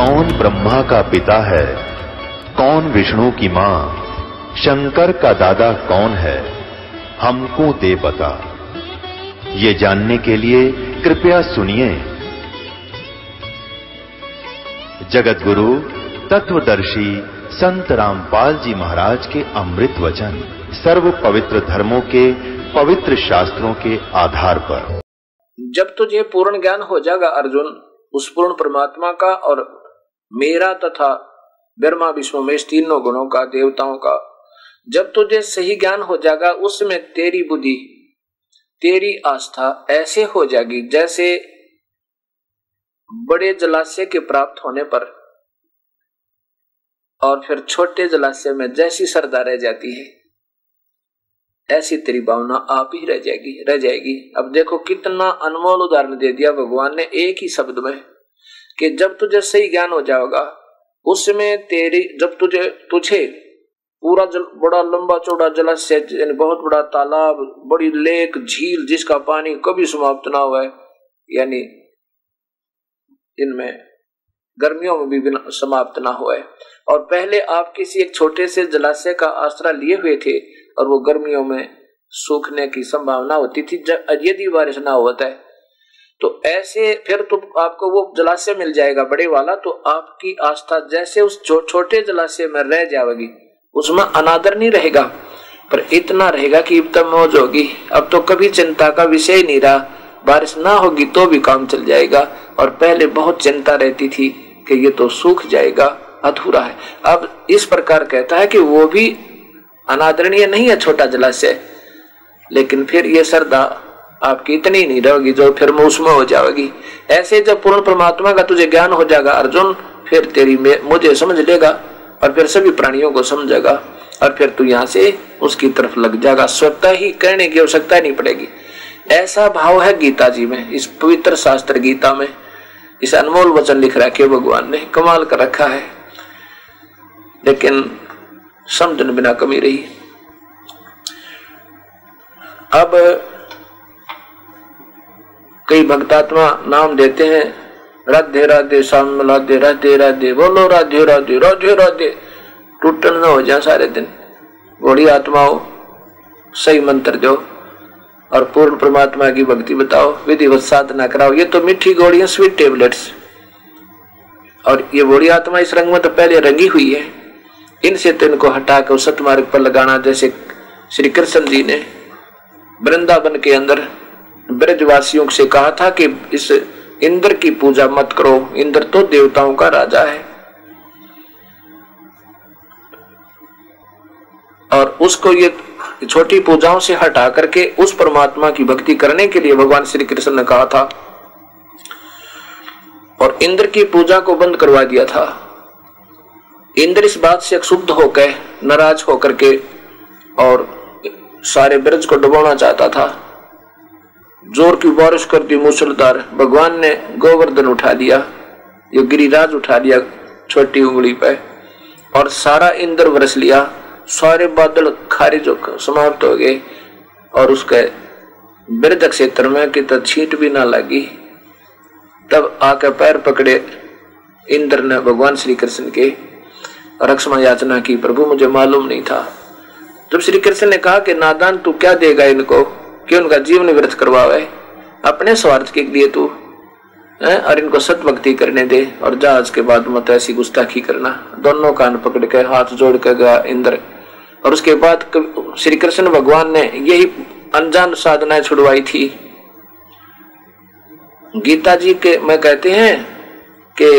कौन ब्रह्मा का पिता है? कौन विष्णु की माँ? शंकर का दादा कौन है? हमको दे बता। ये जानने के लिए कृपया सुनिए। जगत गुरु तत्वदर्शी संत रामपाल जी महाराज के अमृत वचन सर्व पवित्र धर्मों के पवित्र शास्त्रों के आधार पर। जब तुझे पूर्ण ज्ञान हो जाएगा अर्जुन, उस पूर्ण परमात्मा का और मेरा तथा ब्रह्मा विश्व में तीनों गुणों का, देवताओं का। जब तुझे सही ज्ञान हो जाएगा, उसमें तेरी बुद्धि, तेरी आस्था ऐसे हो जाएगी जैसे बड़े जलाशय के प्राप्त होने पर और फिर छोटे जलाशय में जैसी श्रद्धा रह जाती है, ऐसी तेरी भावना आप ही रह जाएगी रह जाएगी। अब देखो, कितना अनमोल उदाहरण दे दिया भगवान ने एक ही शब्द में। कि जब तुझे सही ज्ञान हो जाएगा उसमें तेरी, जब तुझे तुझे पूरा जल, बड़ा लंबा चौड़ा जलाशय, यानी बहुत बड़ा तालाब, बड़ी लेक, झील जिसका पानी कभी समाप्त ना हुआ यानी इनमें गर्मियों में भी समाप्त ना हुआ है। और पहले आप किसी एक छोटे से जलाशय का आश्रय लिए हुए थे, और वो गर्मियों में सूखने की संभावना होती थी, जब, यदि बारिश ना होता है तो ऐसे फिर तो आपको वो जलाशय मिल जाएगा बड़े वाला तो आपकी आस्था जैसे उस छोटे जलाशय में रह जाएगी, उसमें अनादर नहीं रहेगा, पर इतना रहेगा कि तब मौज होगी। अब तो कभी चिंता का विषय नहीं रहा, बारिश ना होगी तो भी काम चल जाएगा, और पहले बहुत चिंता रहती थी कि ये तो सूख जाएगा, अधूरा है। अब इस प्रकार कहता है कि वो भी अनादरणीय नहीं है छोटा जलाशय, लेकिन फिर ये श्रद्धा आपकी इतनी नहीं रहेगी जो फिर उसमें हो जाएगी। ऐसे जब पूर्ण परमात्मा का तुझे ज्ञान हो जाएगा, अर्जुन, फिर तेरी मुझे समझ लेगा और फिर सभी प्राणियों को समझेगा और फिर तू यहाँ से उसकी तरफ़ लग जाएगा। स्वतः ही करने की आवश्यकता नहीं पड़ेगी। ऐसा भाव है गीता जी में, इस पवित्र शास्त्र गीता में। इस अनमोल वचन लिख रखे भगवान ने, कमाल कर रखा है। लेकिन समझन बिना कमी रही। अब कई भक्तात्मा नाम देते हैं। राधे राधे श्याम राधे राधे राधे, बोलो राधे राधे राधे राधे। टूटन न हो जाए सारे दिन। बड़ी आत्माओं सही मंत्र दो और पूर्ण परमात्मा की भक्ति बताओ, विधिवत साधना कराओ। ये तो मीठी गोड़ियाँ स्वीट टेबलेट्स और ये बड़ी आत्मा इस रंग में तो पहले रंगी हुई है। इनसे तो इनको हटा कर सतमार्ग पर लगाना, जैसे श्री कृष्ण जी ने वृंदावन के अंदर ब्रजवासियों से कहा था कि इस इंद्र की पूजा मत करो। इंद्र तो देवताओं का राजा है। और उसको ये छोटी पूजाओं से हटा करके उस परमात्मा की भक्ति करने के लिए भगवान श्री कृष्ण ने कहा था और इंद्र की पूजा को बंद करवा दिया था। इंद्र इस बात से अक्षुब्ध होकर, नाराज़ होकर के और सारे ब्रज को डुबाना चाहता था। ज़ोर की बारिश कर दी मुसलधार। भगवान ने गोवर्धन उठा लिया। ये गिरिराज उठा लिया छोटी उंगली पे और सारा इंद्र बरस लिया। सारे बादल खारिज समाप्त हो गए और उसके वृद्ध क्षेत्र में कि तो छींट भी ना लगी। तब आके पैर पकड़े इंद्र ने भगवान श्री कृष्ण के रक्षमा याचना की। प्रभु, मुझे मालूम नहीं था। जब श्री कृष्ण ने कहा कि नादान, तू क्या देगा इनको? कि उनका जीवन व्यर्थ करवावे। अपने स्वार्थ के लिए तू और इनको सत भक्ति करने दे, और जहाज़ के बाद मत ऐसी गुस्ताखी करना। दोनों कान पकड़ के हाथ जोड़ के गया इंद्र। और उसके बाद श्री कृष्ण भगवान ने यही अनजान साधनाएँ छुड़वाई थी। गीता जी के, मैं कहते हैं कि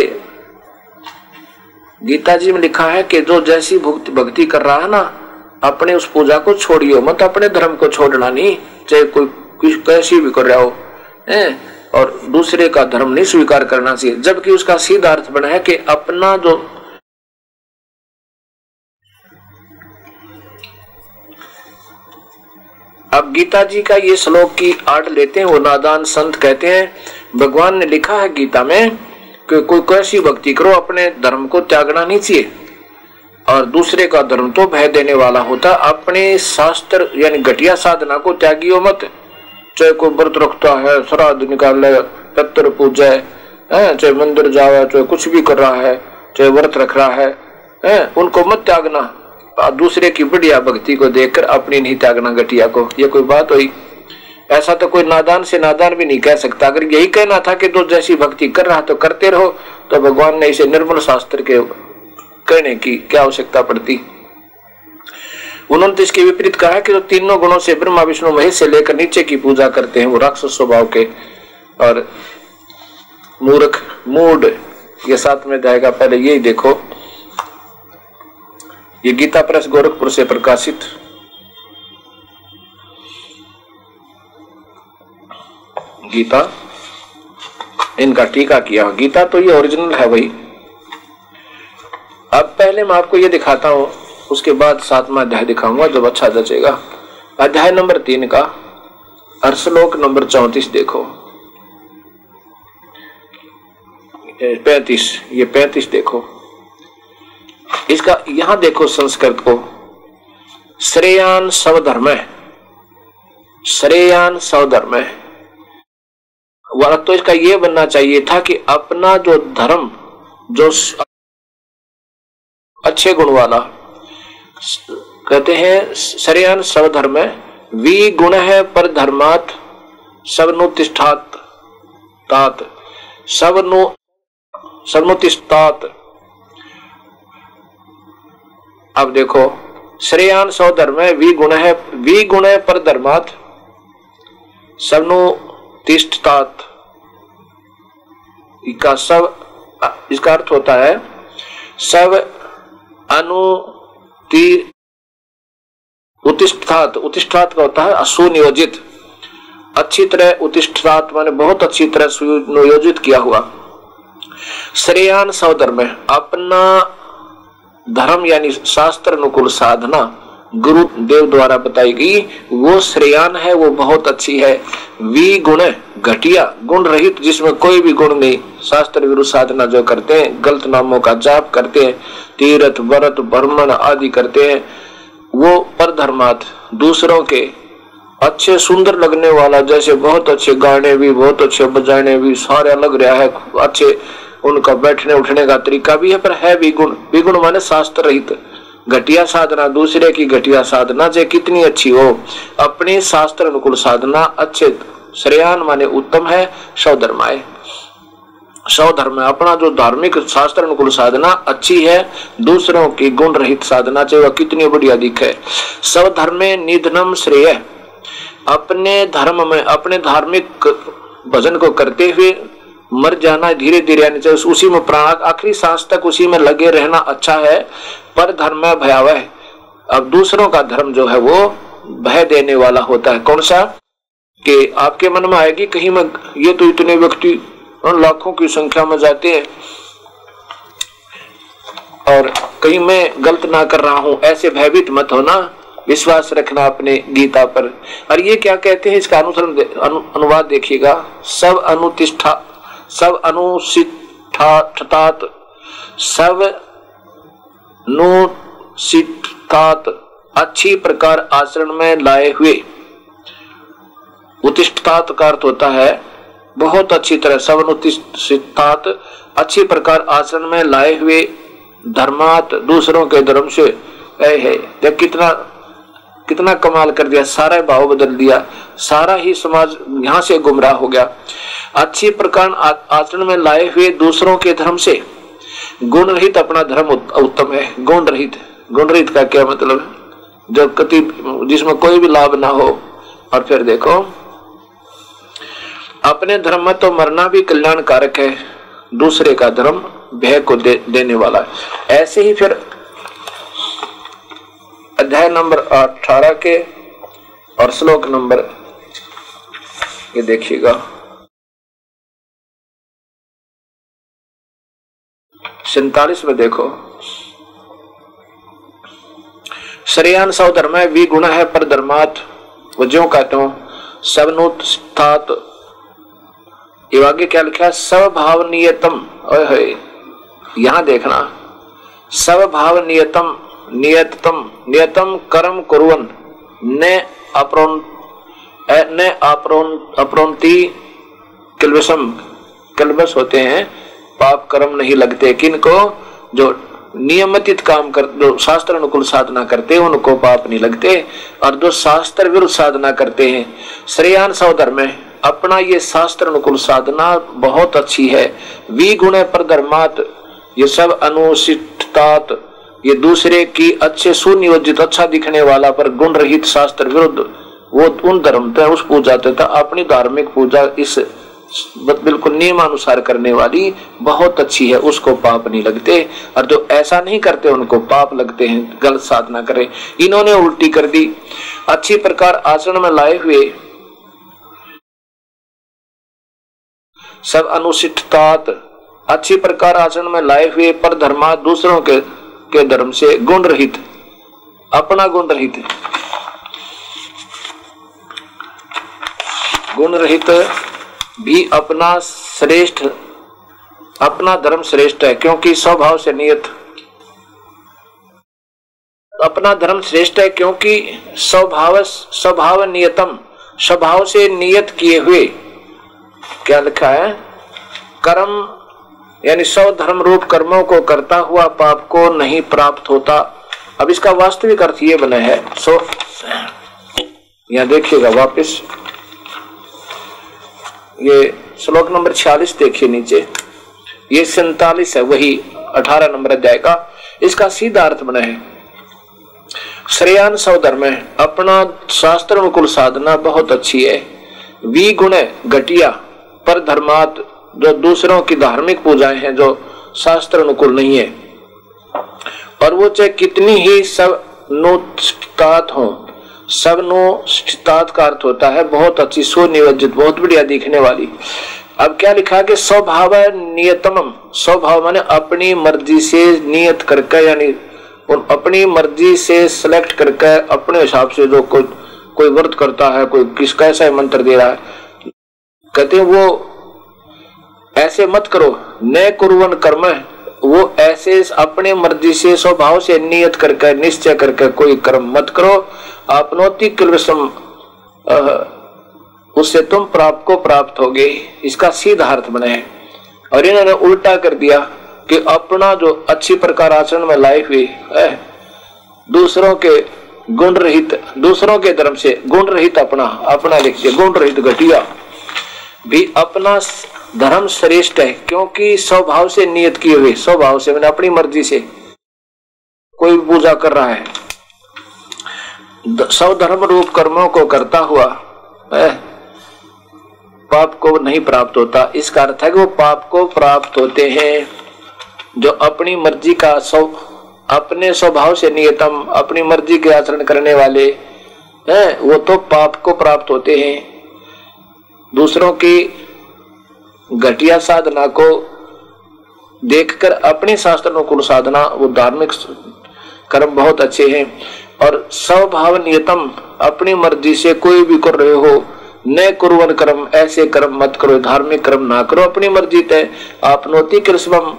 गीता जी में लिखा है कि जो जैसी भक्ति कर रहा है ना, अपने उस पूजा को छोड़ियो, मत अपने धर्म को छोड़ना नहीं। चाहे कोई कैसी भी कर रहा हो, है? और दूसरे का धर्म नहीं स्वीकार करना चाहिए, जबकि उसका सीधा अर्थ बना है कि अपना जो अब गीता जी का ये श्लोक की आड़ लेते हैं, वो नादान संत कहते हैं, भगवान ने लिखा है गीता में कि कोई कैसी भक्ति करो, अपने धर्म को त्यागना नहीं चाहिए। और दूसरे का धर्म तो भय देने वाला होता। अपने शास्त्र यानी घटिया साधना को त्यागियो मत। चाहे कोई व्रत रखता है श्राद्ध निकाल पत्र पूजा है चाहे मंदिर जाओ चाहे कुछ भी कर रहा है चाहे व्रत रख रहा है, है उनको मत त्यागना। दूसरे की बढ़िया भक्ति को देखकर अपनी नहीं त्यागना घटिया को। ये कोई बात हुई? ऐसा तो कोई नादान से नादान भी नहीं कह सकता। अगर यही कहना था कि तो जैसी भक्ति कर रहा तो करते रहो। तो भगवान ने इसे निर्मल शास्त्र के कहने की क्या आवश्यकता पड़ती? उन्होंने तो इसके विपरीत कहा कि जो तीनों गुणों से ब्रह्मा, विष्णु, महेश से लेकर नीचे की पूजा करते हैं, वो राक्षस स्वभाव के और मूर्ख, मूड ये साथ में जाएगा पहले यही देखो। ये गीता प्रेस गोरखपुर से प्रकाशित। गीता, इनका टीका किया। गीता तो ये ओरिजिनल है वही अब पहले मैं आपको ये दिखाता हूँ, उसके बाद सातवा अध्याय दिखाऊँगा जब अच्छा जचेगा। अध्याय नंबर तीन का अर्शलोक नंबर चौतीस देखो। पैतीस, ये पैतीस देखो। इसका, यहाँ देखो संस्कृत को, श्रेयान सवधर्म श्रेयान सवधर्म। तो इसका यह बनना चाहिए था कि अपना जो धर्म, जो अच्छे गुण वाला कहते हैं श्रेयान सवधर्म वी गुण है पर धर्मात सबनुतिष्ठात तात। सबनु सबनुतिष्ठात अब देखो श्रेयान सौ धर्म है, वी गुण है, वी गुण है पर धर्मात, सबनु तिष्ठतात इसका सब, इसका अर्थ होता है, सब अनु उत्तिष्ठात उत्तिष्ठात का होता है सुनियोजित अच्छी तरह उत्तिष्ठात माने बहुत अच्छी तरह सुनियोजित किया हुआ। श्रेयान सौधर्म अपना धर्म यानी शास्त्र अनुकूल साधना गुरु देव द्वारा बताई गई, वो श्रेयान है, वो बहुत अच्छी है। वी गुण घटिया, गुण रहित, जिसमें कोई भी गुण नहीं। शास्त्र विरुद्ध साधना जो करते हैं, गलत नामों का जाप करते हैं, तीर्थ, व्रत ब्रह्मण आदि करते हैं, वो पर धर्मात दूसरों के अच्छे, सुंदर लगने वाला, जैसे बहुत अच्छे गाने भी, बहुत अच्छे बजाने भी, सारे लग रहा है, अच्छे, उनका बैठने उठने का तरीका भी है, पर है विगुण विगुण माने शास्त्र रहित। घटिया साधना, दूसरे की घटिया साधना चाहे कितनी अच्छी हो, अपने शास्त्र अनुकूल साधना अच्छे श्रेयान माने उत्तम है सौधर्माए सौधर्म अपना जो धार्मिक शास्त्र अनुकूल साधना अच्छी है, दूसरों की गुण रहित साधना चाहे वह कितनी बढ़िया दिखे स्वधर्मे निधनम श्रेय। अपने धर्म में, अपने धार्मिक भजन को करते हुए मर जाना धीरे धीरे यानी उसी में प्राण आखिरी सांस तक उसी में लगे रहना अच्छा है पर धर्म में भयावह अब दूसरों का धर्म जो है वो भय देने वाला होता है। कौन सा कि आपके मन में आएगी कहीं में ये तो इतने व्यक्ति लाखों की संख्या में जाते हैं और कहीं मैं गलत ना कर रहा हूँ ऐसे भयभीत मत होना विश्वास रखना अपने गीता पर। और ये क्या कहते हैं इसका अनुसरण अनु, अनुवाद देखिएगा। सब अनुतिष्ठा सब अनुसिठात सब नुसिठात अच्छी प्रकार आचरण में लाए हुए। उत्तिष्ठात का अर्थ होता है, बहुत अच्छी तरह सब अनुतिष्ठात अच्छी प्रकार आचरण में लाए हुए धर्मात दूसरों के धर्म से है। जब कितना कितना कमाल कर दिया सारा भाव बदल दिया सारा ही समाज यहाँ से गुमराह हो गया। अच्छी प्रकार आचरण में लाए हुए दूसरों के धर्म से गुण रहित अपना धर्म उत्तम है। गुण रहित। गुण रहित का क्या मतलब जो कति जिसमें कोई भी लाभ ना हो और फिर देखो अपने धर्म में तो मरना भी कल्याणकारक है दूसरे का धर्म भय को दे, देने वाला है। ऐसे ही फिर अध्याय नंबर अठारह के और श्लोक नंबर, ये देखिएगा। सैतालीस में देखो। श्रेयान सौ धर्म है वी गुण है पर धर्मात, वो जो कहते हो सबनुत्थात ये आगे क्या लिखा है? स्वभाव नियतम यहाँ देखना। स्वभाव नियतम नियतम नियतम कर्म कुरन ने अप्रोन ने अप्रोन, अप्रोन्ति किलविषम कलबस होते हैं। पाप कर्म नहीं लगते। किनको? जो नियमित काम कर, जो शास्त्र अनुकूल साधना करते हैं, उनको पाप नहीं लगते। और जो शास्त्र विरुद्ध साधना करते हैं, श्रेयान सौधर्म में अपना ये शास्त्र अनुकूल साधना बहुत अच्छी है। वी गुण पर धर्मात ये सब अनुशिष्टतात ये दूसरे की अच्छे सुनियोजित अच्छा दिखने वाला पर गुण रहित शास्त्र विरुद्ध वो उन धर्म थे उस पूजा तथा अपनी धार्मिक पूजा इस बिल्कुल नियमानुसार करने वाली बहुत अच्छी है, उसको पाप नहीं लगते। और जो ऐसा नहीं करते, उनको पाप लगते हैं, गलत साधना करें। इन्होंने उल्टी कर दी। अच्छी प्रकार आचरण में लाए हुए सब अनुशिष्टतात अच्छी प्रकार आचरण में लाए हुए पर धर्मा दूसरों के के धर्म से गुण रहित अपना गुण रहित गुण रहित भी अपना श्रेष्ठ, अपना धर्म श्रेष्ठ है, क्योंकि स्वभाव से नियत। अपना धर्म श्रेष्ठ है क्योंकि स्वभाव स्वभाव नियतम, स्वभाव से नियत किए हुए। क्या लिखा है? कर्म यानी सौ धर्म रूप कर्मों को करता हुआ पाप को नहीं प्राप्त होता। अब इसका वास्तविक अर्थ ये बना है, सो, यहाँ देखिएगा वापस। ये श्लोक नंबर छियालीस देखिए नीचे। ये सैतालीस है, वही अठारह नंबर अध्याय का। इसका सीधा अर्थ बना है, श्रेयान सौधर्म है, अपना शास्त्र अनुकूल साधना बहुत अच्छी है। वी गुण घटिया, पर धर्मात जो दूसरों की धार्मिक पूजाएँ हैं, जो शास्त्र अनुकूल नहीं है। और वो चाहे कितनी ही सब नुतात हो सब नुतात का अर्थ होता है बहुत अच्छी, सुनियोजित, बहुत बढ़िया दिखने वाली। अब क्या लिखा कि स्वभाव नियतम स्वभाव माने अपनी मर्ज़ी से नियत करके, यानी अपनी मर्ज़ी से सिलेक्ट करके, अपने हिसाब से जो कोई कोई व्रत करता है, कोई किस, कैसा मंत्र दे रहा है। कहते हैं वो ऐसे मत करो। न कुरवन कर्म वो ऐसे अपने मर्ज़ी से, स्वभाव से नियत करके, निश्चय करके कोई कर्म मत करो। आपनोति किलसम उससे तुम प्राप्त को प्राप्त होगे। इसका सीधा अर्थ बने और इन्होंने उल्टा कर दिया कि अपना जो अच्छी प्रकार आचरण में लाए हुई है, दूसरों के गुण रहित, दूसरों के धर्म से गुण रहित अपना अपना लिखिए गुण रहित घटिया। भी अपना धर्म श्रेष्ठ है, क्योंकि स्वभाव से नियत किए हुए, स्वभाव से, मैंने अपनी मर्ज़ी से कोई पूजा कर रहा है। सब धर्म रूप कर्मों को करता हुआ, है, पाप को नहीं प्राप्त होता। इसका अर्थ है कि वो पाप को प्राप्त होते हैं, जो अपनी मर्ज़ी का स्व अपने स्वभाव से नियतम, अपनी मर्ज़ी के आचरण करने वाले, हैं, वो तो पाप को प्राप्त होते हैं। दूसरों की घटिया साधना को देखकर अपने शास्त्र अनुकूल साधना, वो धार्मिक कर्म बहुत अच्छे हैं। और स्वभाव नियतम अपनी मर्ज़ी से कोई भी कर रहे हो, न कुरवन कर्म, ऐसे कर्म मत करो, धार्मिक कर्म ना करो, अपनी मर्ज़ी तय। आपनोति कृष्णम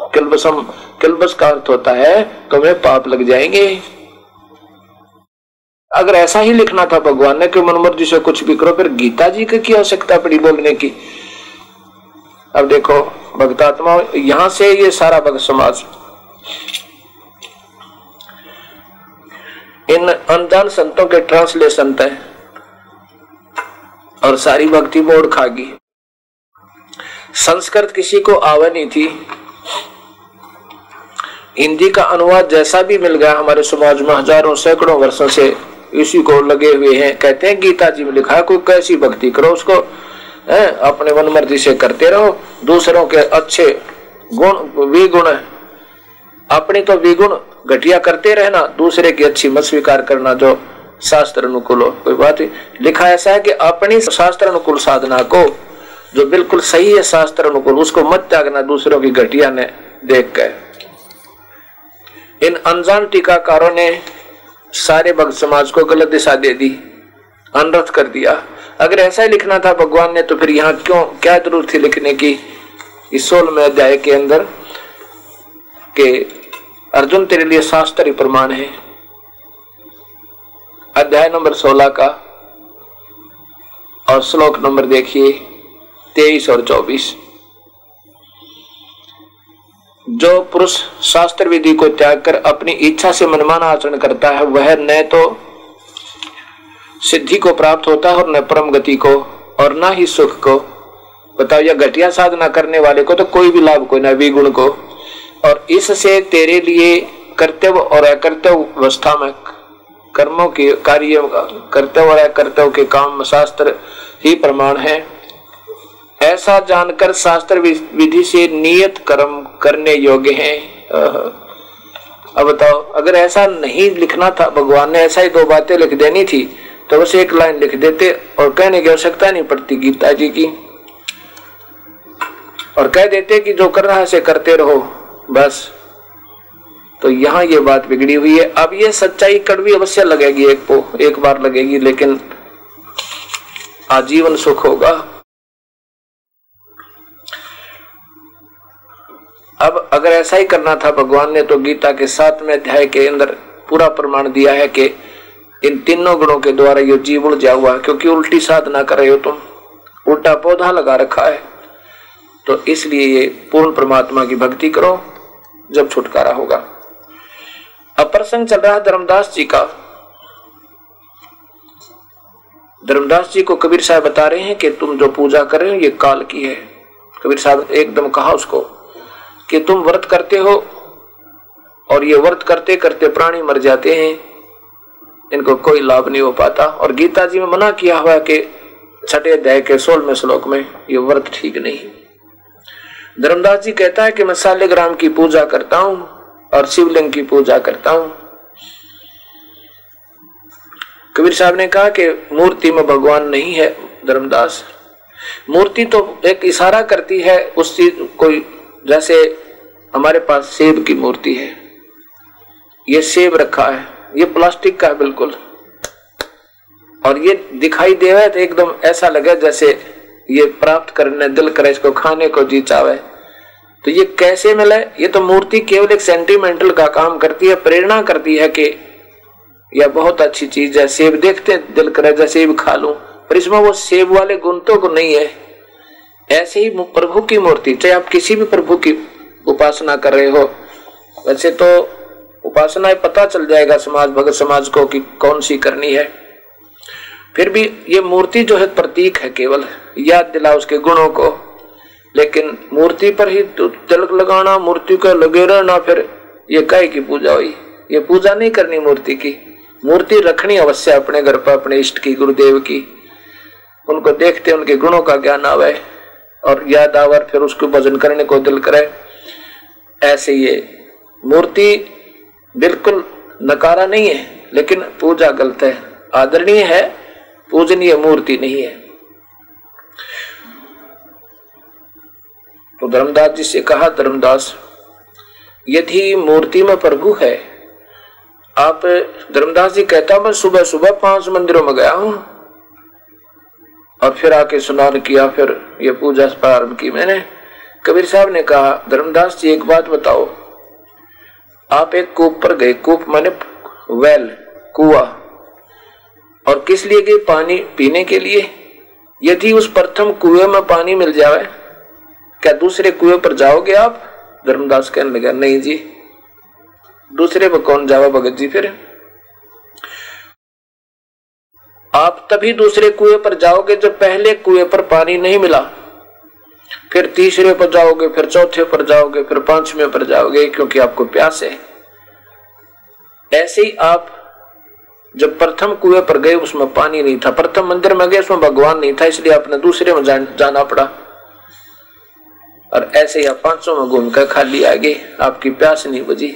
किलबसम, किलबस का अर्थ होता है, तुम्हें पाप लग जाएँगे। अगर ऐसा ही लिखना था भगवान ने कि मनमर्जी से कुछ भी करो, फिर गीता जी की आवश्यकता पड़ी बोलने की? अब देखो भक्तात्मा यहाँ से ये सारा भक्त समाज। इन अनजान संतों के ट्रांसलेशन थे और सारी भक्ति मोड़ खागी संस्कृत किसी को आवे नहीं थी। हिंदी का अनुवाद जैसा भी मिल गया हमारे समाज में हज़ारों सैकड़ों वर्षों से। इसी को लगे हुए हैं। कहते हैं, गीता जी में लिखा, कोई कैसी भक्ति करो उसको, है, अपने मन मर्ज़ी से करते रहो। दूसरों के अच्छे गुण, विगुण, अपने तो विगुण घटिया करते रहना, दूसरे की अच्छी मत स्वीकार करना जो शास्त्र अनुकूल हो। कोई बात लिखा ऐसा है कि अपनी शास्त्र अनुकूल साधना को, जो बिल्कुल सही है शास्त्र अनुकूल, उसको मत त्यागना, दूसरों की घटिया ने देख कर इन अनजान टीकाकारों ने सारे भक्त समाज को गलत दिशा दे दी, अनरथ कर दिया। अगर ऐसा ही लिखना था भगवान ने तो फिर यहाँ क्यों, क्या ज़रूरत थी लिखने की? इस सोलह अध्याय के अंदर के अर्जुन तेरे लिए शास्त्र प्रमाण है। अध्याय नंबर सोलह का और श्लोक नंबर देखिए, तेईस और चौबीस। जो पुरुष शास्त्र विधि को त्याग कर अपनी इच्छा से मनमाना आचरण करता है, वह न तो सिद्धि को प्राप्त होता है और न परम गति को और न ही सुख को। बताओ, या घटिया साधना करने वाले को तो कोई भी लाभ, कोई ना विगुण को। और इससे तेरे लिए कर्तव्य और अकर्तव्य अवस्था में कर्मों के कार्य, कर्तव्य और अकर्तव्य के काम शास्त्र ही प्रमाण है। ऐसा जानकर शास्त्र विधि से नियत कर्म करने योग्य है। अब बताओ, अगर ऐसा नहीं लिखना था, भगवान ने ऐसा ही दो बातें लिख देनी थी तो बस एक लाइन लिख देते और कहने की आवश्यकता नहीं पड़ती गीता जी की। और कह देते कि जो कर रहा है से करते रहो, बस। तो यहाँ ये बात बिगड़ी हुई है। अब ये सच्चाई कड़वी अवश्य लगेगी एक एक बार लगेगी, लेकिन आजीवन सुख होगा। अब अगर ऐसा ही करना था, भगवान ने तो गीता के सातवें अध्याय के अंदर पूरा प्रमाण दिया है कि इन तीनों गुणों के द्वारा ये जीव उड़ जा हुआ क्योंकि उल्टी साधना कर रहे हो तुम। उल्टा पौधा लगा रखा है। तो इसलिए ये पूर्ण परमात्मा की भक्ति करो, जब छुटकारा होगा। अब प्रसंग चल रहा है धर्मदास जी का। धर्मदास जी को कबीर साहब बता रहे हैं कि तुम जो पूजा कर रहे हो, ये काल की है। कबीर साहब एकदम कहा उसको कि तुम व्रत करते हो और ये व्रत करते करते प्राणी मर जाते हैं। इनको कोई लाभ नहीं हो पाता। और गीता जी में मना किया हुआ कि छठे अध्याय के सोलहवें श्लोक में ये व्रत ठीक नहीं धर्मदास जी कहता है कि मैं सालेग्राम की पूजा करता हूँ और शिवलिंग की पूजा करता हूँ। कबीर साहब ने कहा कि मूर्ति में भगवान नहीं है धर्मदास। मूर्ति तो एक इशारा करती है, उस चीज़ कोई जैसे हमारे पास सेब की मूर्ति है। ये सेब रखा है। ये प्लास्टिक का है बिल्कुल। और ये दिखाई दे रहा है तो एकदम ऐसा लगे जैसे ये प्राप्त करने, दिल करे, इसको खाने को जी चावे तो ये कैसे मिले ये तो मूर्ति केवल एक सेंटिमेंटल का काम करती है, प्रेरणा करती है कि यह बहुत अच्छी चीज़ है। सेब देखते दिल करे, जैसे सेब खा लू। पर इसमें वो सेब वाले गुण तो नहीं है। ऐसे ही प्रभु की मूर्ति, चाहे आप किसी भी प्रभु की उपासना कर रहे हो। वैसे तो उपासना पता चल जाएगा समाज, भगत समाज को कि कौन सी करनी है। फिर भी ये मूर्ति जो है प्रतीक है केवल, याद दिला उसके गुणों को। लेकिन मूर्ति पर ही तो तिलक लगाना, मूर्ति का लगे रहना, फिर ये काय की पूजा हुई? ये पूजा नहीं करनी मूर्ति की। मूर्ति रखनी अवश्य अपने घर पर, अपने इष्ट की, गुरुदेव की। उनको देखते, उनके गुणों का ज्ञान आवे। और याद आवर, फिर उसको भजन करने को दिल करे। ऐसे ये मूर्ति बिल्कुल नकारा नहीं है, लेकिन पूजा गलत है। आदरणीय है, पूजनीय मूर्ति नहीं है। तो धर्मदास जी से कहा, धर्मदास, यदि मूर्ति में प्रभु है, आप धर्मदास जी कहता, मैं सुबह सुबह पाँच मंदिरों में गया हूँ। और फिर आके स्नान किया, फिर ये पूजा प्रारंभ की। मैंने कबीर साहब ने कहा, धर्मदास जी, एक बात बताओ। आप एक कूप पर गए। कूप माने वेल कुआ। और किस लिए गए? पानी पीने के लिए। यदि उस प्रथम कुएँ में पानी मिल जाए, क्या दूसरे कुएँ पर जाओगे आप? धर्मदास कहने लगा, नहीं जी। दूसरे पर कौन जावा भगत जी, फिर? आप तभी दूसरे कुएँ पर जाओगे जब पहले कुएँ पर पानी नहीं मिला। फिर तीसरे पर जाओगे फिर चौथे पर जाओगे फिर पाँचवें पर जाओगे क्योंकि आपको प्यास है। ऐसे ही आप जब प्रथम कुएँ पर गए उसमें पानी नहीं था। प्रथम मंदिर में गए उसमें भगवान नहीं था इसलिए आपने दूसरे में जान, पड़ा। और ऐसे ही आप पाँचों में घूमकर खाली आ गए। आपकी प्यास नहीं बुझी।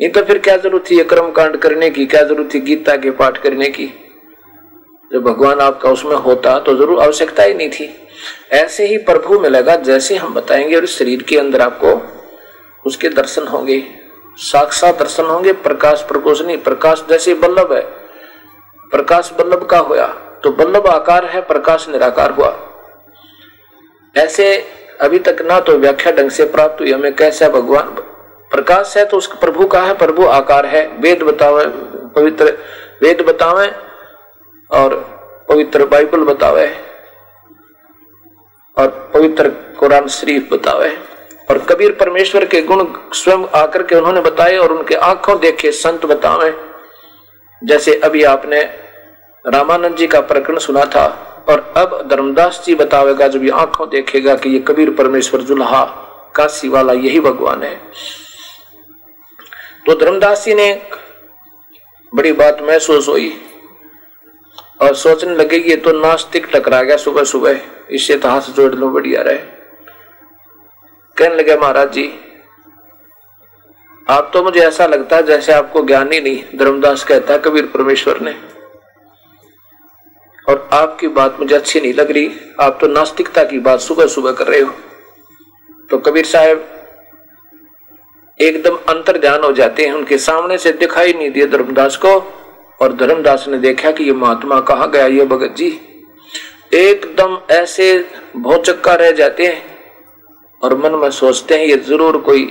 नहीं तो फिर क्या ज़रूरत थी कर्म कांड करने की क्या ज़रूरत थी गीता के पाठ करने की? जब भगवान आपका उसमें होता तो ज़रूर आवश्यकता ही नहीं थी। ऐसे ही प्रभु मिलेगा जैसे हम बताएँगे और शरीर के अंदर आपको उसके दर्शन होंगे। साक्षात दर्शन होंगे। प्रकाश प्रकोष नहीं, प्रकाश जैसे बल्लभ है। प्रकाश बल्लभ का होया तो बल्लभ आकार है, प्रकाश निराकार हुआ। ऐसे अभी तक ना तो व्याख्या ढंग से प्राप्त हुई। हमें कैसा भगवान? प्रकाश है तो उस प्रभु का है, प्रभु आकार है। वेद बतावे, पवित्र वेद बतावे और पवित्र बाइबल बतावे और पवित्र कुरान शरीफ बतावे और कबीर परमेश्वर के गुण स्वयं आकर के उन्होंने बताए और उनके आँखों देखे संत बतावे जैसे अभी आपने रामानंद जी का प्रकरण सुना था और अब धर्मदास जी बतावेगा, जब ये आँखों देखेगा कि ये कबीर परमेश्वर जुल्हा काशी वाला यही भगवान है। तो धर्मदास जी ने बड़ी बात महसूस हुई। और सोचने लगे ये तो नास्तिक टकरा गया सुबह सुबह इससे तो हाथ जोड़ लो बढ़िया रहे। कहने लगे, महाराज जी, आप तो मुझे ऐसा लगता है जैसे आपको ज्ञान ही नहीं। धर्मदास कहता कबीर परमेश्वर ने। और आपकी बात मुझे अच्छी नहीं लग रही। आप तो नास्तिकता की बात सुबह सुबह कर रहे हो। तो कबीर साहब एकदम अंतर ध्यान हो जाते हैं। उनके सामने से दिखाई नहीं दिए धर्मदास को। और धर्मदास ने देखा कि ये महात्मा कहा गया, ये भगत जी? एकदम ऐसे भौचक्का रह जाते हैं और मन में सोचते हैं, ये ज़रूर कोई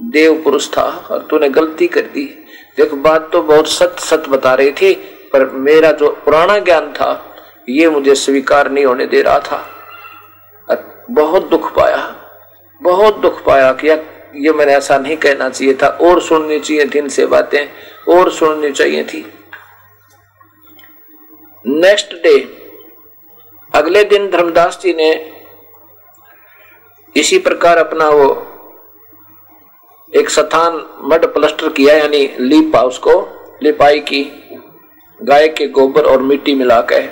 देव पुरुष था और तूने गलती कर दी। देखो, बात तो बहुत सत सत बता रही थी, पर मेरा जो पुराना ज्ञान था, ये मुझे स्वीकार नहीं होने दे रहा था। बहुत दुख पाया, बहुत दुख पाया कि ये मैंने ऐसा नहीं कहना चाहिए था। और सुननी चाहिए थी इनसे बातें। और सुननी चाहिए थी। नेक्स्ट डे अगले दिन धर्मदास जी ने इसी प्रकार अपना वो एक स्थान मड प्लस्टर किया, यानी लीपा उसको लिपाई की गाय के गोबर और मिट्टी मिलाकर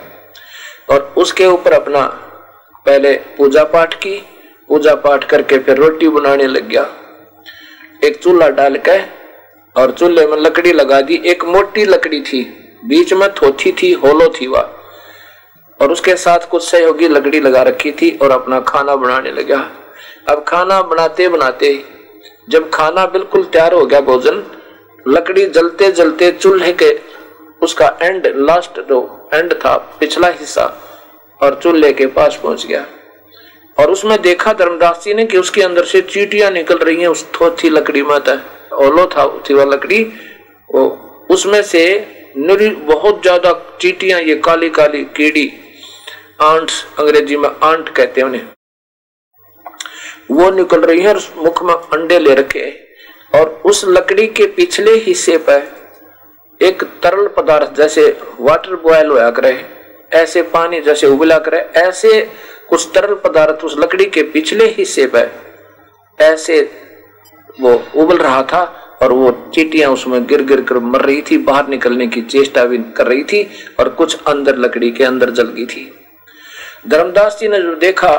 और उसके ऊपर अपना पहले पूजा पाठ की, पूजा पाठ करके फिर रोटी बनाने लग गया। एक चूल्हा डाल के और चूल्हे में लकड़ी लगा दी। एक मोटी लकड़ी थी। बीच में थोथी थी, होलो थी वह। और उसके साथ कुछ सहयोगी लकड़ी लगा रखी थी और अपना खाना बनाने लगा। अब खाना बनाते बनाते, जब खाना बिल्कुल तैयार हो गया भोजन, लकड़ी जलते जलते चूल्हे के उसका एंड लास्ट जो एंड था, पिछला हिस्सा, और चूल्हे के पास पहुँच गया। और उसमें देखा धर्मदास जी ने कि उसके अंदर से चीटियाँ निकल रही हैं उस थोथी लकड़ी में ओलो था, थी वह लकड़ी। वो उसमें से बहुत ज़्यादा चीटियाँ, ये काली काली, कीड़ी, आंट्स, अंग्रेज़ी में आंट कहते हैं उन्हें। वो निकल रही है और मुख में अंडे ले रखे और उस लकड़ी के पिछले हिस्से पर एक तरल पदार्थ, जैसे वाटर बॉयल होया करे, ऐसे पानी जैसे उबला करे, ऐसे कुछ तरल पदार्थ उस लकड़ी के पिछले हिस्से पर, ऐसे वो उबल रहा था और वो चीटियाँ उसमें गिर गिर कर मर रही थी, बाहर निकलने की चेष्टा भी कर रही थी और कुछ अंदर लकड़ी के अंदर जल गई थी। धर्मदास जी ने जो देखा,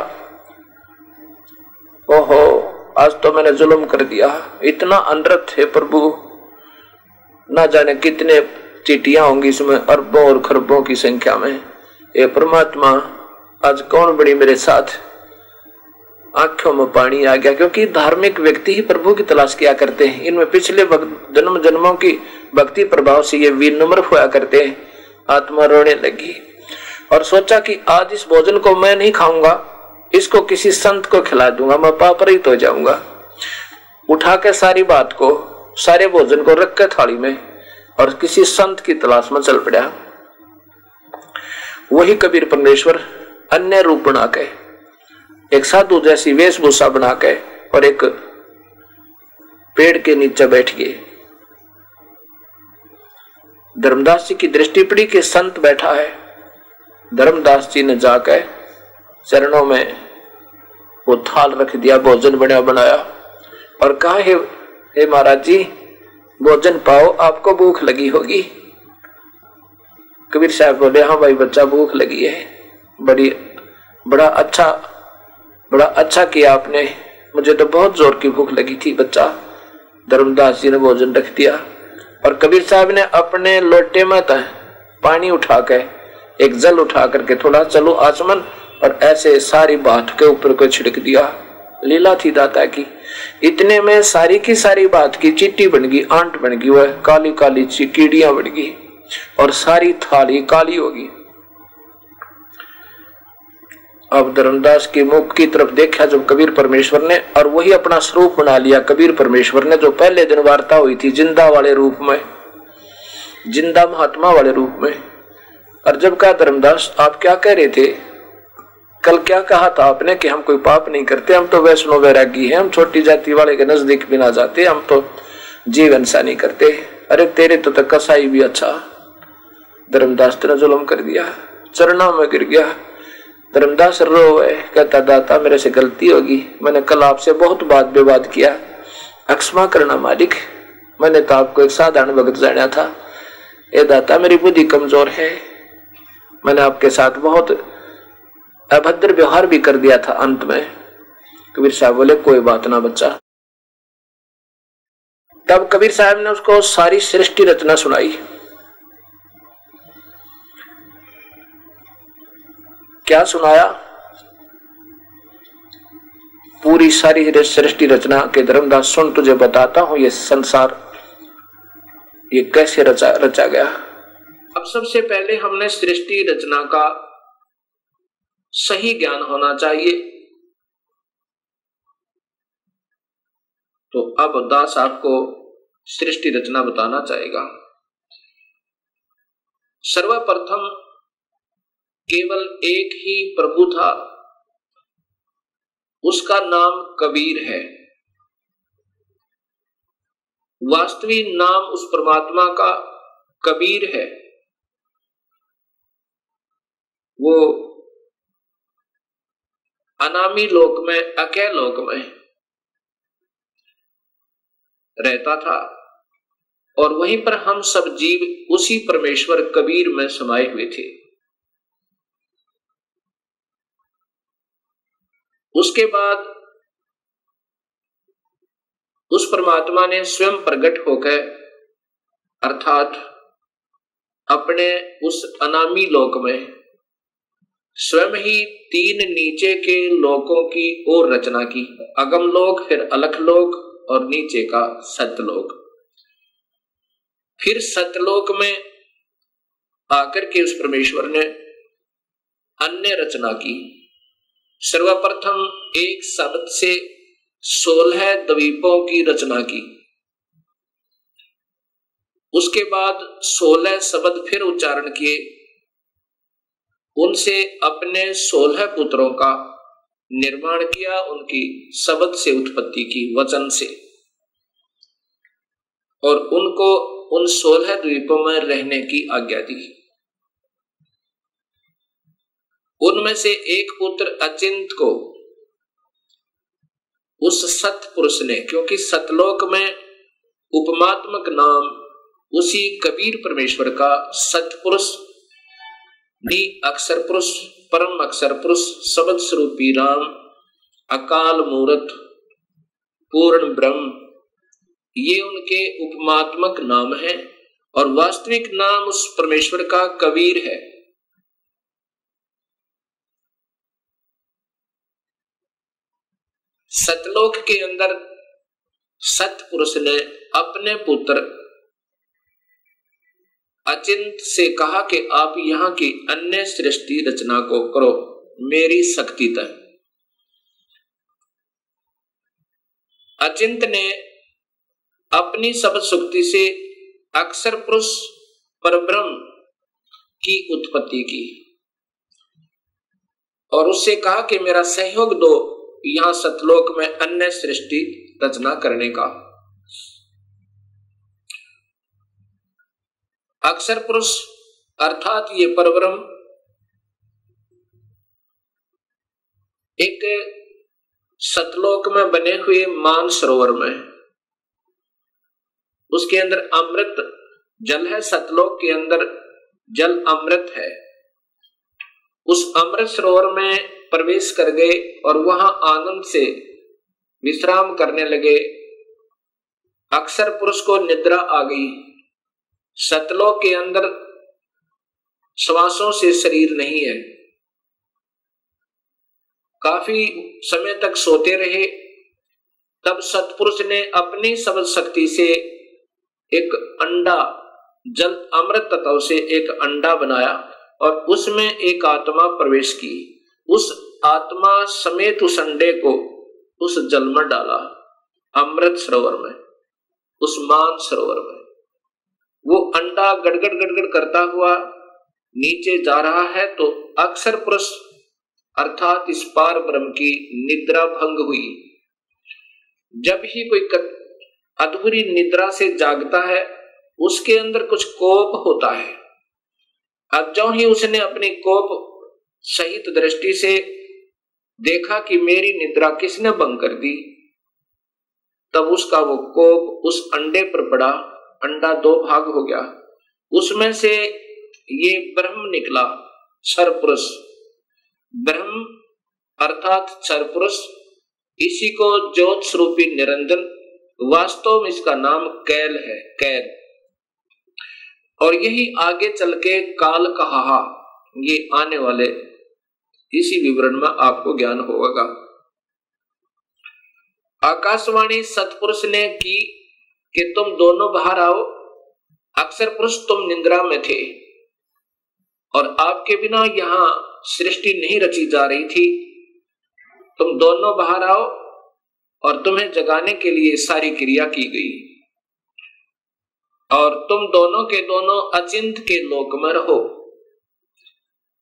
ओहो, आज तो मैंने जुल्म कर दिया। इतना अनरत है प्रभु। ना जाने कितने चीटियाँ होंगी इसमें अरबों और खरबों की संख्या में। ये परमात्मा, आज कौन बड़ी मेरे साथ आँखों में पानी आ गया, क्योंकि धार्मिक व्यक्ति ही प्रभु की तलाश किया करते हैं। इनमें पिछले जन्म जन्मों की भक्ति प्रभाव से ये विनम्र हुआ करते हैं। आत्मा रोने लगी और सोचा कि आज इस भोजन को मैं नहीं खाऊँगा, इसको किसी संत को खिला दूँगा, मैं पापरित हो जाऊँगा। उठा के सारी बात को, सारे भोजन को रख के थाली में और किसी संत की तलाश में चल पड़ा। वही कबीर परमेश्वर अन्य रूप बना के एक साधु जैसी वेशभूषा बना के और एक पेड़ के नीचे बैठ गए। धर्मदास जी की दृष्टि पड़ी कि संत बैठा है। धर्मदास जी ने जाकर चरणों में वो थाल रख दिया, भोजन बना बनाया और कहा, हे हे महाराज जी, भोजन पाओ, आपको भूख लगी होगी। कबीर साहब बोले हाँ भाई बच्चा, भूख लगी है। बड़ी, बड़ा अच्छा बड़ा अच्छा किया आपने। मुझे तो बहुत ज़ोर की भूख लगी थी, बच्चा। धर्मदास जी ने भोजन रख दिया और कबीर साहब ने अपने लोटे में पानी उठा के, एक जल उठा करके थोड़ा, चलो आसमन, और ऐसे सारी बात के ऊपर को छिड़क दिया। लीला थी दाता की। इतने में सारी की सारी बात की चिट्टी बन गई, आंट बन गई, वह काली काली कीड़ियाँ बन गई, और सारी थाली काली होगी अब धर्मदास के मुख की तरफ़ देखा जब कबीर परमेश्वर ने, और वही अपना स्वरूप बना लिया कबीर परमेश्वर ने, जो पहले दिन वार्ता हुई थी ज़िंदा वाले रूप में, ज़िंदा महात्मा वाले रूप में। और जब कहा, धर्मदास, आप क्या कह रहे थे? कल क्या कहा था आपने कि हम कोई पाप नहीं करते, हम तो वैष्णो वैरागी हैं, हम छोटी जाति वाले के नज़दीक भी ना जाते, हम तो जीवन सा नहीं करते अरे, तेरे तो तक कसाई भी अच्छा। धर्मदास तेरा जुलम कर दिया चरणा में गिर गया। धर्मदास रो है, कहता, दाता, मेरे से गलती होगी। मैंने कल आपसे बहुत बात विवाद किया। अक्षमा करना, मालिक। मैंने तो आपको एक साधारण भगत जाना था। ये दाता, मेरी बुद्धि कमज़ोर है। मैंने आपके साथ बहुत अभद्र व्यवहार भी कर दिया था अंत में। कबीर साहब बोले, कोई बात ना, बच्चा। तब कबीर साहब ने उसको सारी सृष्टि रचना सुनाई। क्या सुनाया? पूरी सारी सृष्टि रचना के धर्मदास सुन तुझे बताता हूँ ये संसार, ये कैसे रचा रचा गया अब सबसे पहले हमने सृष्टि रचना का सही ज्ञान होना चाहिए। तो अब दास आपको सृष्टि रचना बताना चाहेगा। सर्वप्रथम केवल एक ही प्रभु था। उसका नाम कबीर है। वास्तविक नाम उस परमात्मा का कबीर है। वो अनामी लोक में अकय लोक में रहता था और वहीं पर हम सब जीव उसी परमेश्वर कबीर में समाये हुए थे। उसके बाद उस परमात्मा ने स्वयं प्रकट होकर, अर्थात अपने उस अनामी लोक में स्वयं ही तीन नीचे के लोकों की ओर रचना की। अगम लोक, फिर अलख लोक और नीचे का सतलोक फिर सतलोक में आकर के उस परमेश्वर ने अन्य रचना की। सर्वप्रथम एक शब्द से सोलह द्वीपों की रचना की। उसके बाद सोलह शब्द फिर उच्चारण किए। उनसे अपने सोलह पुत्रों का निर्माण किया, उनकी शब्द से उत्पत्ति की, वचन से। और उनको उन सोलह द्वीपों में रहने की आज्ञा दी। उनमें से एक पुत्र अचिंत को उस सत पुरुष ने, क्योंकि सतलोक में उपमात्मक नाम उसी कबीर परमेश्वर का सतपुरुष, नी अक्षर पुरुष, परम अक्षर पुरुष शब्द स्वरूपी राम, अकाल मूर्त, पूर्ण ब्रह्म, ये उनके उपमात्मक नाम है और वास्तविक नाम उस परमेश्वर का कबीर है। सतलोक के अंदर सत पुरुष ने अपने पुत्र अचिंत से कहा कि आप यहाँ की अन्य सृष्टि रचना को करो, मेरी शक्ति तक अचिंत ने अपनी सब शक्ति से अक्षर पुरुष पर ब्रह्म की उत्पत्ति की और उससे कहा कि मेरा सहयोग दो। यहाँ सतलोक में अन्य सृष्टि रचना करने का। अक्षर पुरुष, अर्थात ये परब्रह्म, एक सतलोक में बने हुए मान सरोवर में। उसके अंदर अमृत जल है, सतलोक के अंदर जल अमृत है। उस अमृत सरोवर में प्रवेश कर गए और वहाँ आनंद से विश्राम करने लगे। अक्सर पुरुष को निद्रा आ गई। सतलोक के अंदर श्वासों से शरीर नहीं है। काफ़ी समय तक सोते रहे। तब सतपुरुष ने अपनी सबल शक्ति से एक अंडा, जल अमृत तत्व से एक अंडा बनाया और उसमें एक आत्मा प्रवेश की। उस आत्मा समेत उस अंडे को उस जल में डाला, अमृत सरोवर में, उस मान सरोवर में। वो अंडा गड़गड़ गड़गड़ करता हुआ नीचे जा रहा है तो अक्सर पुरुष, अर्थात इस पार ब्रह्म की निद्रा भंग हुई। जब ही कोई अधूरी निद्रा से जागता है, उसके अंदर कुछ कोप होता है। अब जो ही उसने अपनी कोप सहित दृष्टि से देखा कि मेरी निद्रा किसने भंग कर दी? तब उसका वो कोप उस अंडे पर पड़ा, अंडा दो भाग हो गया। उसमें से ये ब्रह्म निकला सरपुरुष ब्रह्म अर्थात सरपुरुष इसी को ज्योत स्वरूपी निरंजन, वास्तव में इसका नाम कैल है कैल और यही आगे चल के काल कहा ये आने वाले इसी विवरण में आपको ज्ञान होगा। आकाशवाणी सतपुरुष ने की कि तुम दोनों बाहर आओ, अक्सर पुरुष तुम निंद्रा में थे, और आपके बिना यहाँ सृष्टि नहीं रची जा रही थी। तुम दोनों बाहर आओ, और तुम्हें जगाने के लिए सारी क्रिया की गई। और तुम दोनों के दोनों अचिंत के लोक में रहो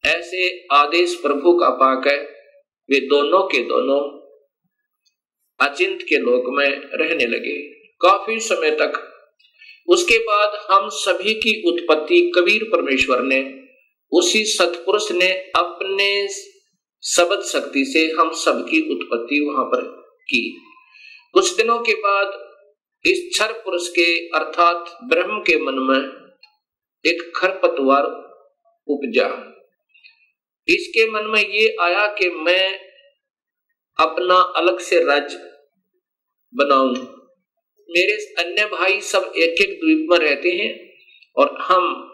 ऐसे आदेश प्रभु का पाक है वे दोनों के दोनों अचिंत के लोक में रहने लगे। काफ़ी समय तक उसके बाद हम सभी की उत्पत्ति कबीर परमेश्वर ने, उसी सतपुरुष ने अपने शब्द शक्ति से हम सबकी उत्पत्ति वहाँ पर की। कुछ दिनों के बाद इस छर पुरुष के, अर्थात ब्रह्म के मन में एक खरपतवार उपजा। इसके मन में ये आया कि मैं अपना अलग से राज्य बनाऊँ। मेरे अन्य भाई सब एक एक द्वीप में रहते हैं और हम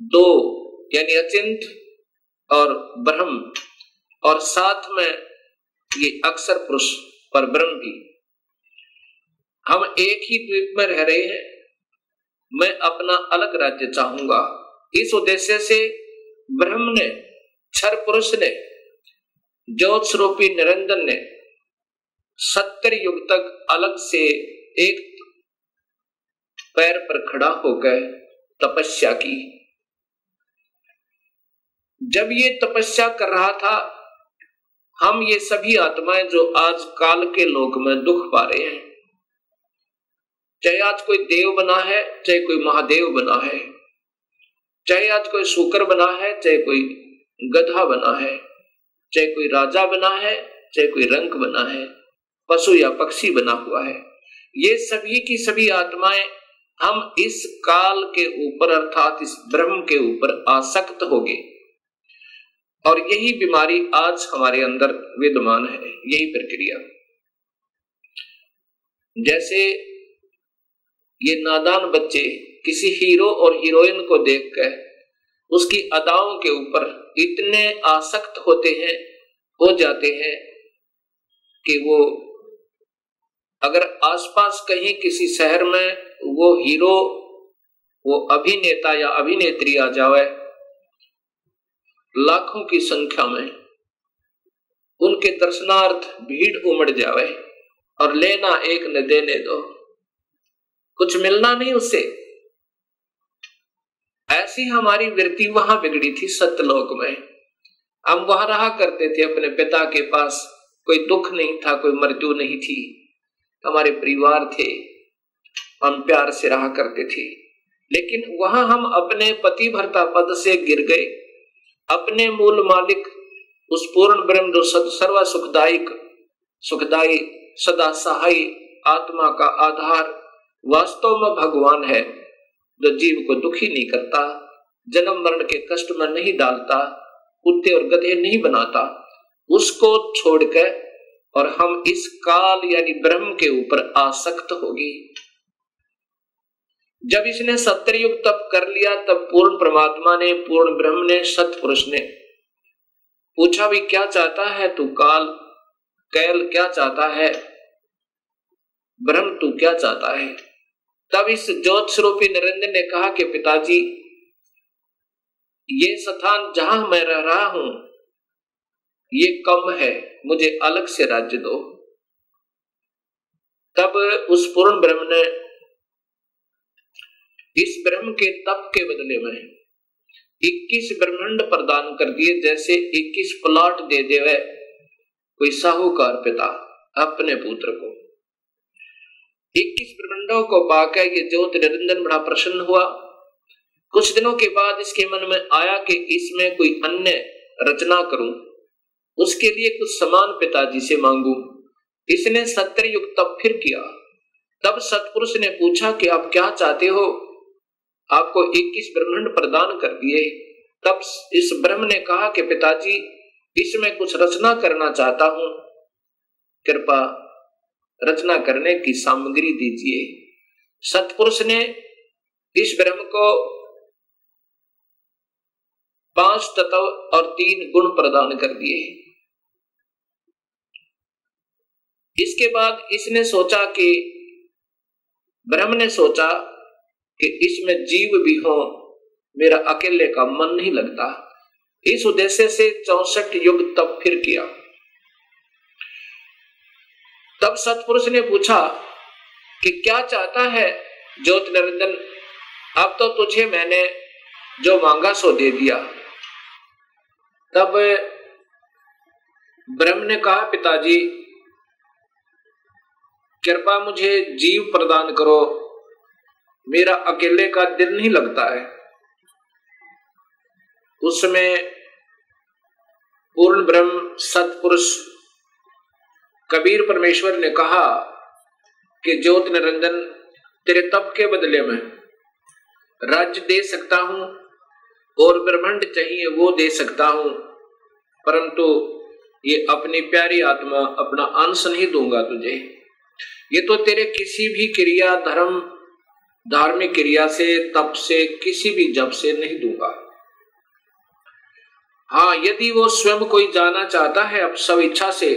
दो यानी अचिंत और ब्रह्म और साथ में ये अक्सर पुरुष पर ब्रह्म भी। हम एक ही द्वीप में रह रहे हैं। मैं अपना अलग राज्य चाहूँगा। इस उद्देश्य से ब्रह्म ने क्षर पुरुष ने ज्योत स्वरूपी निरंजन ने सत्तर युग तक अलग से एक पैर पर खड़ा होकर तपस्या की। जब ये तपस्या कर रहा था, हम ये सभी आत्माएँ जो आज काल के लोक में दुख पा रहे हैं, चाहे आज कोई देव बना है, चाहे कोई महादेव बना है, चाहे आज कोई शुकर बना है, चाहे कोई गधा बना है, चाहे कोई राजा बना है, चाहे कोई रंक बना है, पशु या पक्षी बना हुआ है। ये सभी की सभी आत्माएँ हम इस काल के ऊपर अर्थात इस ब्रह्म के ऊपर आसक्त हो गए और यही बीमारी आज हमारे अंदर विद्यमान है, यही प्रक्रिया। जैसे ये नादान बच्चे किसी हीरो और हीरोइन को देखकर उसकी अदाओं के ऊपर इतने आसक्त होते हैं, हो जाते हैं कि वो अगर आसपास कहीं किसी शहर में वो हीरो, वो अभिनेता या अभिनेत्री आ जावे, लाखों की संख्या में उनके दर्शनार्थ भीड़ उमड़ जावे और लेना एक न देने दो। कुछ मिलना नहीं उससे। ऐसी हमारी वृत्ति वहाँ बिगड़ी थी सत्यलोक में। हम वहाँ रहा करते थे अपने पिता के पास। कोई दुख नहीं था, कोई मृत्यु नहीं थी। हमारे परिवार थे, हम प्यार से रहा करते थे। लेकिन वहाँ हम अपने पति भरता पद से गिर गए। अपने मूल मालिक, उस पूर्ण ब्रह्म जो सर्व सुखदायक सुखदायी, सदा सहाय आत्मा का आधार, वास्तव में भगवान है। जो जीव को दुखी नहीं करता, जन्म मरण के कष्ट में नहीं डालता, कुत्ते और गधे नहीं बनाता, उसको छोड़कर और हम इस काल यानी ब्रह्म के ऊपर आसक्त होगी। जब इसने सत्तर युग तप कर लिया, तब पूर्ण परमात्मा ने, पूर्ण ब्रह्म ने, सतपुरुष ने पूछा भी क्या चाहता है तू काल? कैल क्या चाहता है? ब्रह्म तू क्या चाहता है? तब इस ज्योत स्वरूपी नरेंद्र ने कहा कि पिताजी, ये स्थान जहाँ मैं रह रहा हूँ, ये कम है, मुझे अलग से राज्य दो। तब उस पूर्ण ब्रह्म ने, इस ब्रह्म के तप के बदले में इक्कीस ब्रह्मांड प्रदान कर दिए, जैसे इक्कीस प्लॉट दे देवे कोई साहूकार पिता अपने पुत्र को। इक्कीस ब्रह्मंडों को पाकर ये ज्योत निरंजन बड़ा प्रसन्न हुआ। कुछ दिनों के बाद इसके मन में आया कि इसमें कोई अन्य रचना करूँ। उसके लिए कुछ समान पिताजी से मांगू। इसने सत्य युग तब फिर किया। तब सतपुरुष ने पूछा कि आप क्या चाहते हो? आपको इक्कीस ब्रह्मांड प्रदान कर दिए। तब इस ब्रह्म ने कहा कि पिताजी, इसमें कुछ रचना करना चाहता हूँ। कृपा रचना करने की सामग्री दीजिए। सतपुरुष ने इस ब्रह्म को पाँच तत्व और तीन गुण प्रदान कर दिए। इसके बाद इसने सोचा कि, ब्रह्म ने सोचा कि इसमें जीव भी हो, मेरा अकेले का मन नहीं लगता। इस उद्देश्य से चौसठ युग तब फिर किया। तब सतपुरुष ने पूछा कि क्या चाहता है ज्योत निरंजन अब तो तुझे मैंने जो मांगा सो दे दिया। तब ब्रह्म ने कहा, पिताजी, कृपा मुझे जीव प्रदान करो। मेरा अकेले का दिल नहीं लगता है। उसमें पूर्ण ब्रह्म, सतपुरुष कबीर परमेश्वर ने कहा कि ज्योत निरंजन, तेरे तप के बदले में राज्य दे सकता हूँ और ब्रह्मांड चाहिए वो दे सकता हूँ, परंतु ये अपनी प्यारी आत्मा अपना अंश नहीं दूँगा तुझे। ये तो तेरे किसी भी क्रिया, धर्म, धार्मिक क्रिया से, तप से, किसी भी जप से नहीं दूँगा। हाँ यदि वो स्वयं कोई जाना चाहता है, अब सब इच्छा से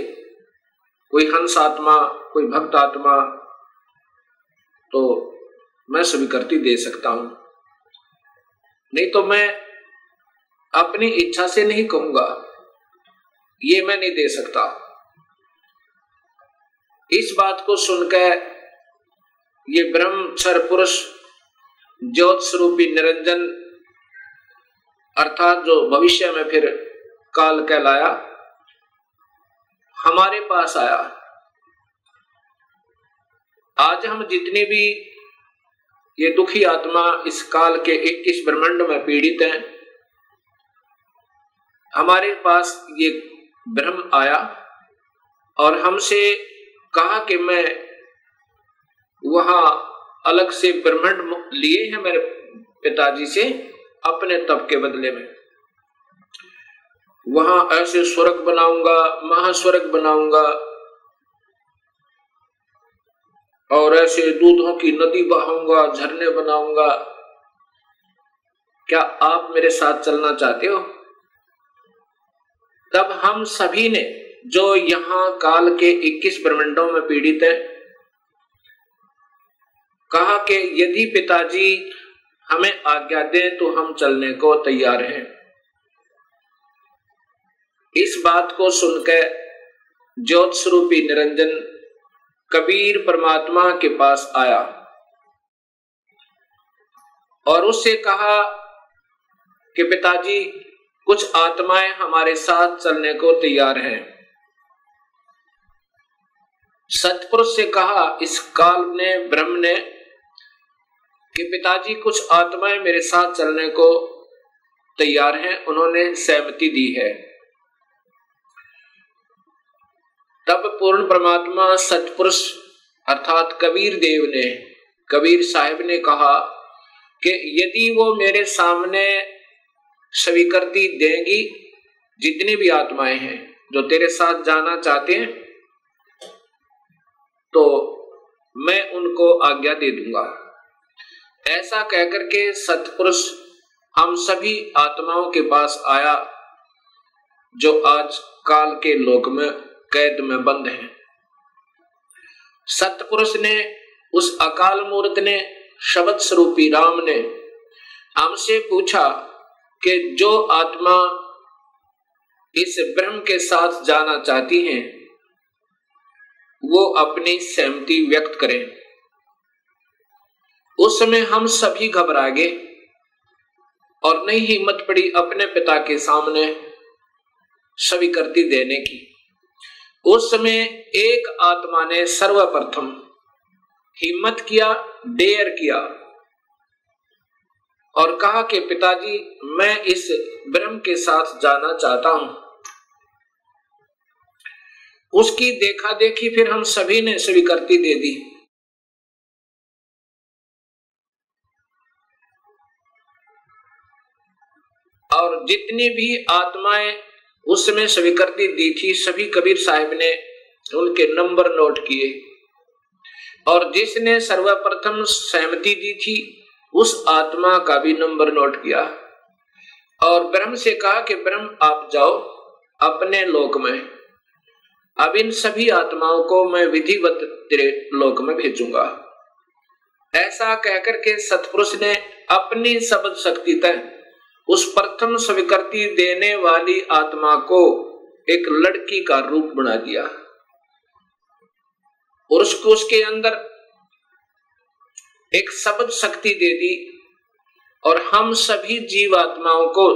कोई हंस आत्मा, कोई भक्त आत्मा तो मैं स्वीकृति दे सकता हूँ। नहीं तो मैं अपनी इच्छा से नहीं कहूँगा। ये मैं नहीं दे सकता। इस बात को सुनकर ये ब्रह्मक्षर पुरुष ज्योत स्वरूपी निरंजन, अर्थात जो भविष्य में फिर काल कहलाया हमारे पास आया। आज हम जितने भी ये दुखी आत्मा इस काल के इक्कीस ब्रह्मांड में पीड़ित हैं, हमारे पास ये ब्रह्म आया और हमसे कहा कि मैं वहाँ अलग से ब्रह्मांड लिए हैं मेरे पिताजी से अपने तप के बदले में। वहाँ ऐसे स्वर्ग बनाऊँगा, महास्वर्ग बनाऊँगा। और ऐसे दूधों की नदी बहाऊँगा, झरने बनाऊँगा। क्या आप मेरे साथ चलना चाहते हो? तब हम सभी ने जो यहाँ काल के 21 ब्रह्मंडों में पीड़ित है, कहा कि यदि पिताजी हमें आज्ञा दे तो हम चलने को तैयार हैं। इस बात को सुनकर ज्योत स्वरूपी निरंजन कबीर परमात्मा के पास आया और उससे कहा कि पिताजी, कुछ आत्माएँ हमारे साथ चलने को तैयार हैं। सतपुरुष से कहा इस काल ने, ब्रह्म ने कि पिताजी, कुछ आत्माएँ मेरे साथ चलने को तैयार हैं, उन्होंने सहमति दी है। तब पूर्ण परमात्मा सतपुरुष अर्थात कबीर देव ने, कबीर साहिब ने कहा कि यदि वो मेरे सामने स्वीकृति देंगी, जितनी भी आत्माएँ हैं जो तेरे साथ जाना चाहते हैं तो मैं उनको आज्ञा दे दूँगा। ऐसा कहकर के सतपुरुष हम सभी आत्माओं के पास आया, जो आज काल के लोक में कैद में बंद हैं। सतपुरुष ने उस अकाल मूर्त ने, शब्द स्वरूपी राम ने हमसे पूछा कि जो आत्मा इस ब्रह्म के साथ जाना चाहती है, वो अपनी सहमति व्यक्त करें। उस समय हम सभी घबरा गए और नहीं हिम्मत पड़ी अपने पिता के सामने स्वीकृति देने की। उस समय एक आत्मा ने सर्वप्रथम हिम्मत किया, डेयर किया और कहा कि पिताजी, मैं इस ब्रह्म के साथ जाना चाहता हूँ। उसकी देखा देखी फिर हम सभी ने स्वीकृति दे दी। और जितनी भी आत्माएँ उस समय स्वीकृति दी थी, सभी कबीर साहब ने उनके नंबर नोट किए। और जिसने सर्वप्रथम सहमति दी थी, उस आत्मा का भी नंबर नोट किया। और ब्रह्म से कहा कि, ब्रह्म, आप जाओ अपने लोक में। अब इन सभी आत्माओं को मैं विधिवत तेरे लोक में भेजूँगा। ऐसा कहकर के सतपुरुष ने अपनी शब्द शक्ति तय उस प्रथम स्वीकृति देने वाली आत्मा को एक लड़की का रूप बना दिया। और उसको उसके अंदर एक शब्द शक्ति दे दी और हम सभी जीव आत्माओं को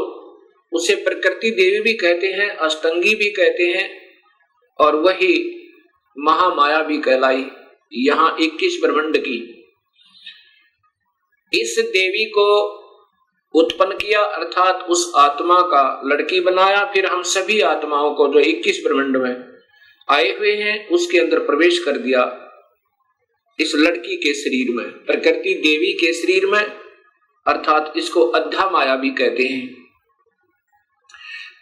उसे प्रकृति देवी भी कहते हैं, अष्टंगी भी कहते हैं और वही महामाया भी कहलाई यहाँ 21 ब्रह्मंड की। इस देवी को उत्पन्न किया, अर्थात उस आत्मा का लड़की बनाया, फिर हम सभी आत्माओं को जो 21 ब्रह्मंड में आए हुए हैं, उसके अंदर प्रवेश कर दिया इस लड़की के शरीर में, प्रकृति देवी के शरीर में, अर्थात इसको अध्या माया भी कहते हैं।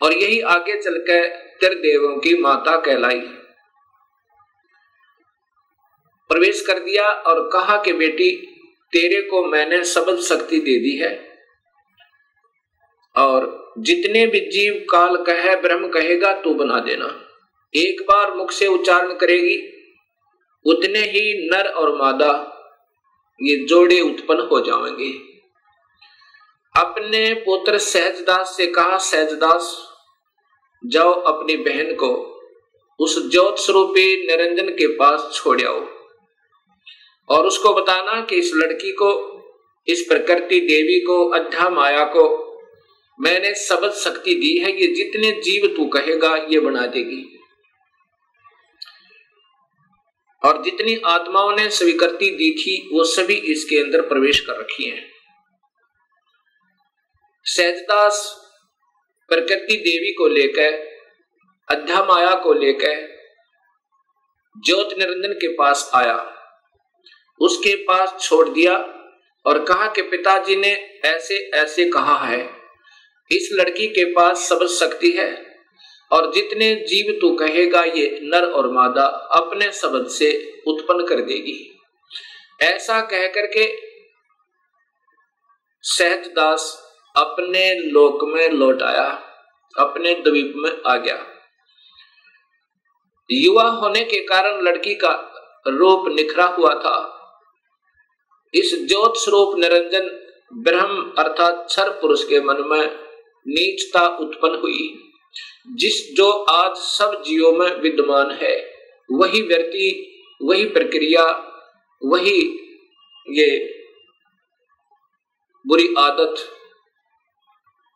और यही आगे चलकर त्रिदेवों की माता कहलाई। प्रवेश कर दिया और कहा कि बेटी, तेरे को मैंने सबल शक्ति दे दी है। और जितने भी जीव काल कहे, ब्रह्म कहेगा, तू बना देना। एक बार मुख से उच्चारण करेगी, उतने ही नर और मादा ये जोड़े उत्पन्न हो जाएँगे। अपने पुत्र सहजदास से कहा, सहजदास, जाओ अपनी बहन को उस ज्योत स्वरूपी निरंजन के पास छोड़ आओ और उसको बताना कि इस लड़की को, इस प्रकृति देवी को अध्या माया को मैंने सबद शक्ति दी है, ये जितने जीव तू कहेगा, ये बना देगी। और जितनी आत्माओं ने स्वीकृति दी थी, वो सभी इसके अंदर प्रवेश कर रखी हैं। सहजदास प्रकृति देवी को लेकर अध्या माया को लेकर ज्योत निरंजन के पास आया। उसके पास छोड़ दिया और कहा कि पिताजी ने ऐसे ऐसे कहा है। इस लड़की के पास सब शक्ति है। और जितने जीव तू कहेगा ये नर और मादा अपने शब्द से उत्पन्न कर देगी। ऐसा कह करके सहजदास अपने लोक में लौट आया, अपने द्वीप में आ गया। युवा होने के कारण लड़की का रूप निखरा हुआ था। इस ज्योत स्वरूप निरंजन ब्रह्म अर्थात छर पुरुष के मन में नीचता उत्पन्न हुई। जिस जो आज सब जीवों में विद्यमान है, वही व्यक्ति, वही प्रक्रिया, वही ये बुरी आदत,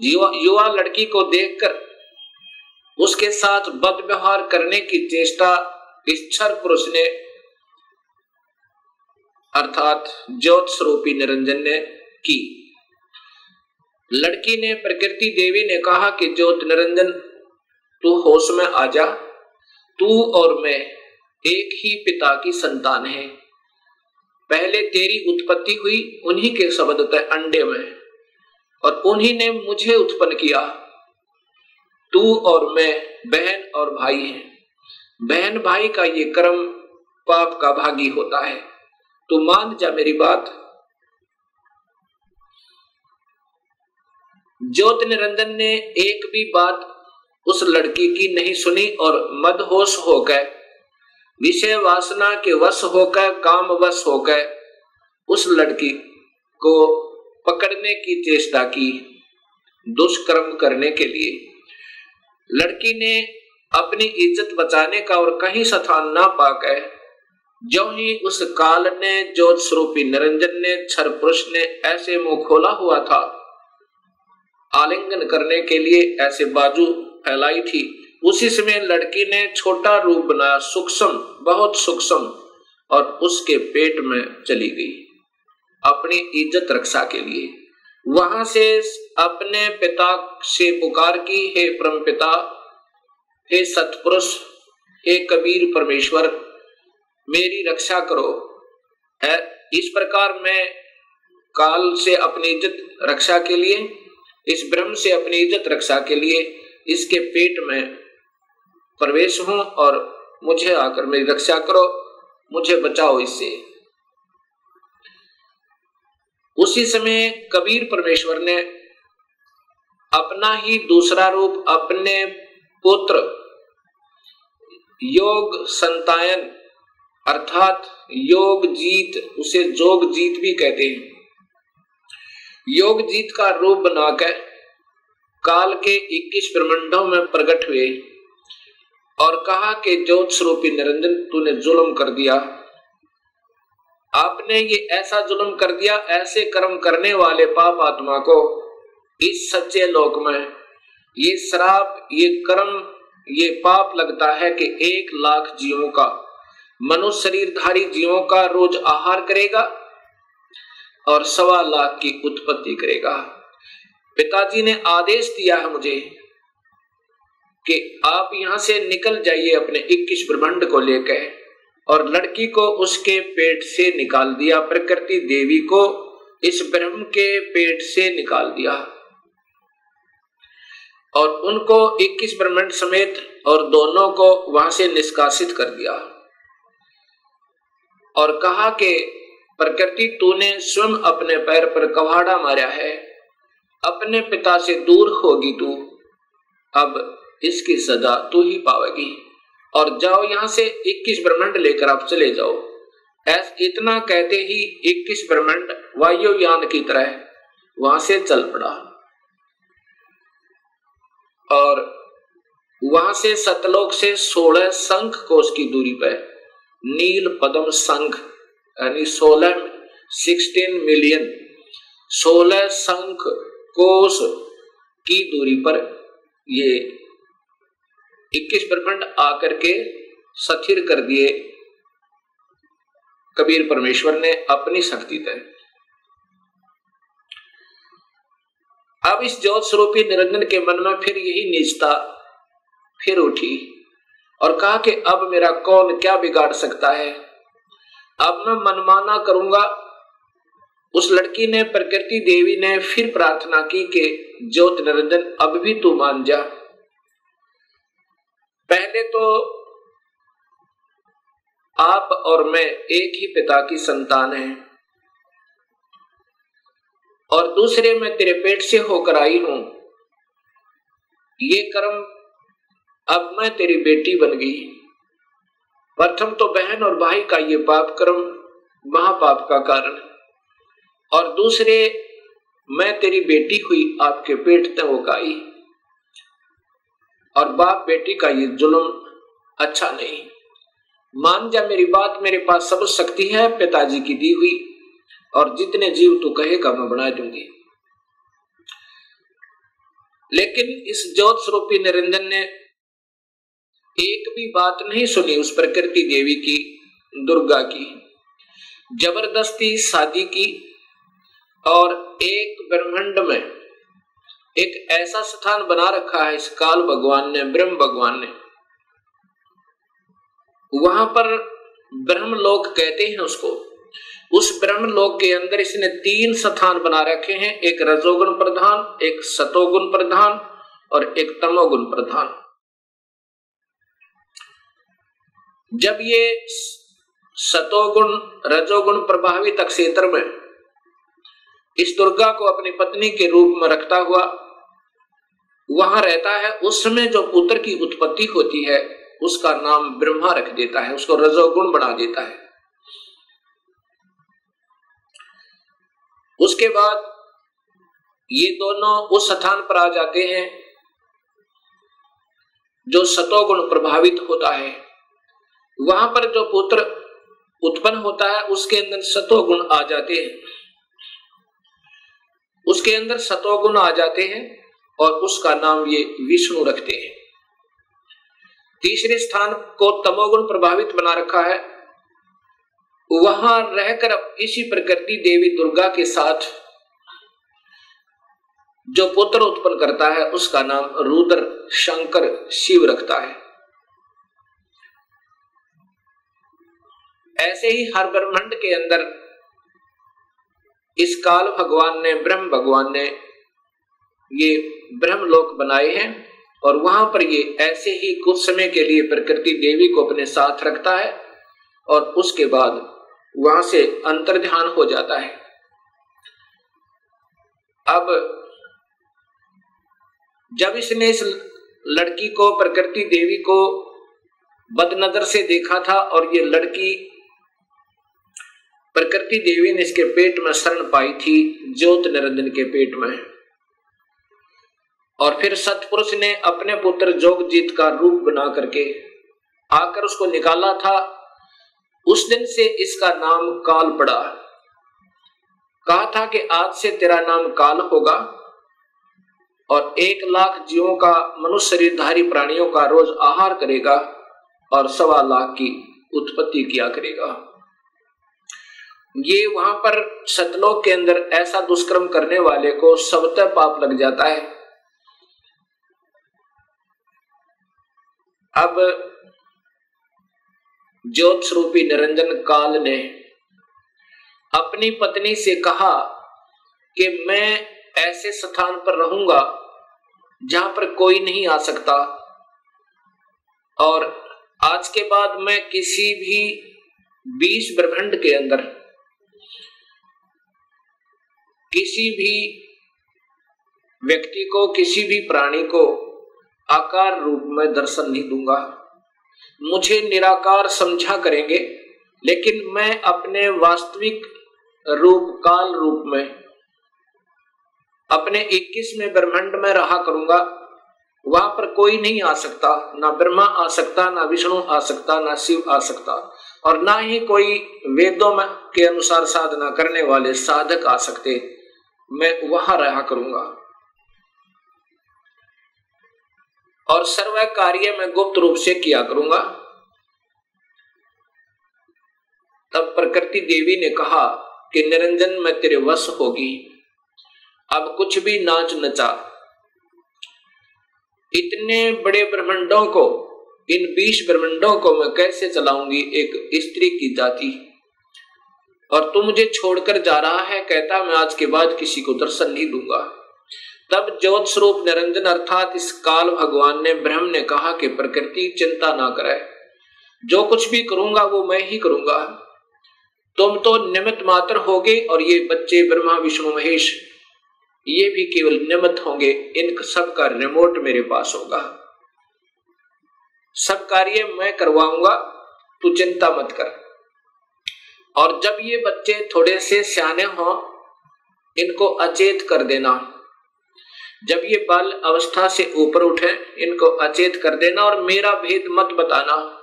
युवा युवा लड़की को देखकर उसके साथ बद व्यवहार करने की चेष्टा इस छर पुरुष ने, अर्थात ज्योत स्वरूपी निरंजन ने की। लड़की ने प्रकृति देवी ने कहा कि ज्योत निरंजन, तू होश में आ जा। तू और मैं एक ही पिता की संतान है। पहले तेरी उत्पत्ति हुई उन्हीं के शब्द अंडे में, और उन्हीं ने मुझे उत्पन्न किया। तू और मैं बहन और भाई हैं। बहन भाई का ये कर्म पाप का भागी होता है। तू मान जा मेरी बात। ज्योत निरंजन ने एक भी बात उस लड़की की नहीं सुनी और मदहोश हो गए। विषय वासना के वश होकर काम वश हो गए। उस लड़की को पकड़ने की चेष्टा की, दुष्कर्म करने के लिए। लड़की ने अपनी इज़्ज़त बचाने का और कहीं स्थान ना पाकर जो ही उस काल ने ज्योत स्वरूपी निरंजन ने, छर पुरुष ने ऐसे मुँह खोला हुआ था आलिंगन करने के लिए ऐसे बाजू फैलाई थी। उसी समय लड़की ने छोटा रूप बनाया सूक्ष्म, बहुत सूक्ष्म, और उसके पेट में चली गई। अपनी इज़्ज़त रक्षा के लिए। वहाँ से अपने पिता से पुकार की, हे परम पिता, हे सतपुरुष, हे कबीर परमेश्वर, मेरी रक्षा करो। इस प्रकार मैं काल से अपनी इज़्ज़त रक्षा के लिए इस ब्रह्म से अपनी इज़्ज़त रक्षा के लिए इसके पेट में प्रवेश हूँ और मुझे आकर मेरी रक्षा करो, मुझे बचाओ इससे। उसी समय कबीर परमेश्वर ने अपना ही दूसरा रूप, अपने पुत्र योग संतायन, अर्थात योग जीत, उसे जोग जीत भी कहते हैं। योग जीत का रूप बनाकर काल के 21 ब्रह्मंडों में प्रकट हुए और कहा कि ज्योत स्वरूपी निरंजन तूने जुल्म कर दिया। आपने ये ऐसा जुल्म कर दिया, ऐसे कर्म करने वाले पाप आत्मा को इस सच्चे लोक में ये श्राप, ये कर्म, ये पाप लगता है कि एक लाख जीवों का, मनुष्य शरीरधारी जीवों का रोज आहार करेगा। और सवा लाख की उत्पत्ति करेगा। पिताजी ने आदेश दिया है मुझे कि आप यहाँ से निकल जाइए अपने 21 ब्रह्मांड को लेकर और लड़की को उसके पेट से निकाल दिया, प्रकृति देवी को इस ब्रह्म के पेट से निकाल दिया। और उनको 21 ब्रह्मांड समेत और दोनों को वहाँ से निष्कासित कर दिया। और कहा कि प्रकृति तूने स्वयं अपने पैर पर कवाड़ा मारा है। अपने पिता से दूर होगी तू। अब इसकी सजा तू ही पावेगी और जाओ यहाँ से 21 ब्रह्मांड लेकर आप चले जाओ। ऐस इतना कहते ही 21 ब्रह्मांड वायुयान की तरह वहाँ से चल पड़ा। और वहाँ से सतलोक से 16 संख कोष की दूरी पर नील पदम संघ यानी 16 16 मिलियन 16 संख कोष की दूरी पर ये इक्कीस प्रखंड आकर के सथिर कर दिए। कबीर परमेश्वर ने अपनी शक्ति तय। अब इस ज्योत स्वरूपी निरंजन के मन में फिर यही निजता फिर उठी और कहा कि अब मेरा कौन क्या बिगाड़ सकता है? अब मैं मनमाना करूँगा। उस लड़की ने, प्रकृति देवी ने फिर प्रार्थना की कि, ज्योत निरंजन अब भी तू मान जा। पहले तो आप और मैं एक ही पिता की संतान है। और दूसरे, मैं तेरे पेट से होकर आई हूँ। ये कर्म, अब मैं तेरी बेटी बन गई। प्रथम तो बहन और भाई का ये पाप कर्म महापाप का कारण और दूसरे, मैं तेरी बेटी हुई आपके पेट तक आई और बाप बेटी का ये जुल्म अच्छा नहीं। मान जा मेरी बात, मेरे पास सब शक्ति है, पिताजी की दी हुई। और जितने जीव तू कहेगा, मैं बना दूँगी। लेकिन इस ज्योत स्वरूपी निरंजन ने एक भी बात नहीं सुनी उस प्रकृति देवी की, दुर्गा की। ज़बरदस्ती शादी की और एक ब्रह्मांड में एक ऐसा स्थान बना रखा है इस काल भगवान ने, ब्रह्म भगवान ने। वहाँ पर ब्रह्म लोक कहते हैं उसको। उस ब्रह्म लोक के अंदर इसने तीन स्थान बना रखे हैं, एक रजोगुण प्रधान, एक सतोगुण प्रधान और एक तमोगुण प्रधान। जब ये सतोगुण, रजोगुण प्रभावित क्षेत्र में इस दुर्गा को अपनी पत्नी के रूप में रखता हुआ, वहाँ रहता है उस समय जो पुत्र की उत्पत्ति होती है, उसका नाम ब्रह्मा रख देता है, उसको रजोगुण बना देता है। उसके बाद ये दोनों उस स्थान पर आ जाते हैं, जो सतोगुण प्रभावित होता है। वहाँ पर जो पुत्र उत्पन्न होता है, उसके अंदर सतोगुण आ जाते हैं। उसके अंदर सतोगुण आ जाते हैं और उसका नाम ये विष्णु रखते हैं। तीसरे स्थान को तमोगुण प्रभावित बना रखा है। वहाँ रहकर इसी प्रकृति देवी दुर्गा के साथ जो पुत्र उत्पन्न करता है, उसका नाम रुद्र शंकर शिव रखता है। ऐसे ही हर ब्रह्मांड के अंदर इस काल भगवान ने, ब्रह्म भगवान ने ये ब्रह्म लोक बनाए हैं और वहाँ पर ये ऐसे ही कुछ समय के लिए प्रकृति देवी को अपने साथ रखता है और उसके बाद वहाँ से अंतर ध्यान हो जाता है। अब जब इसने इस लड़की को, प्रकृति देवी को बदनजर से देखा था और ये लड़की प्रकृति देवी ने इसके पेट में शरण पाई थी, ज्योत निरंजन के पेट में। और फिर सतपुरुष ने अपने पुत्र जोगजीत का रूप बना करके आकर उसको निकाला था। उस दिन से इसका नाम काल पड़ा। कहा था कि आज से तेरा नाम काल होगा और एक लाख जीवों का मनुष्य शरीरधारी प्राणियों का रोज आहार करेगा और सवा लाख की उत्पत्ति किया करेगा। ये वहाँ पर सतलोक के अंदर ऐसा दुष्कर्म करने वाले को सबतः पाप लग जाता है। अब ज्योत स्वरूपी निरंजन काल ने अपनी पत्नी से कहा कि मैं ऐसे स्थान पर रहूँगा जहाँ पर कोई नहीं आ सकता और आज के बाद मैं किसी भी बीस ब्रह्मंड के अंदर किसी भी व्यक्ति को, किसी भी प्राणी को आकार रूप में दर्शन नहीं दूँगा। मुझे निराकार समझा करेंगे, लेकिन मैं अपने वास्तविक रूप, काल रूप में, अपने 21 ब्रह्मांड में रहा करूँगा। वहाँ पर कोई नहीं आ सकता, ना ब्रह्मा आ सकता, ना विष्णु आ सकता, ना शिव आ सकता, और ना ही कोई वेदों में के अनुसार साधना करने वाले साधक आ सकते। मैं वहाँ रहा करूँगा। और सर्व कार्य मैं गुप्त रूप से किया करूँगा। तब प्रकृति देवी ने कहा कि निरंजन, में तेरे वश होगी। अब कुछ भी नाच नचा इतने बड़े ब्रह्मंडों को, इन बीस ब्रह्मंडों को मैं कैसे चलाऊँगी? एक स्त्री की जाति। और तू मुझे छोड़कर जा रहा है, कहता मैं आज के बाद किसी को दर्शन नहीं दूँगा। तब ज्योत स्वरूप निरंजन अर्थात इस काल भगवान ने, ब्रह्म ने कहा कि प्रकृति चिंता ना करे जो कुछ भी करूँगा, वो मैं ही करूँगा। तुम तो निमित मात्र होगे और ये बच्चे ब्रह्मा, विष्णु, महेश, ये भी केवल निमित होंगे। इन सब का रिमोट मेरे पास होगा। सब कार्य मैं करवाऊँगा, तू चिंता मत कर। और जब ये बच्चे थोड़े से सियाने हों, इनको अचेत कर देना। जब ये बाल अवस्था से ऊपर उठे, इनको अचेत कर देना और मेरा भेद मत बताना।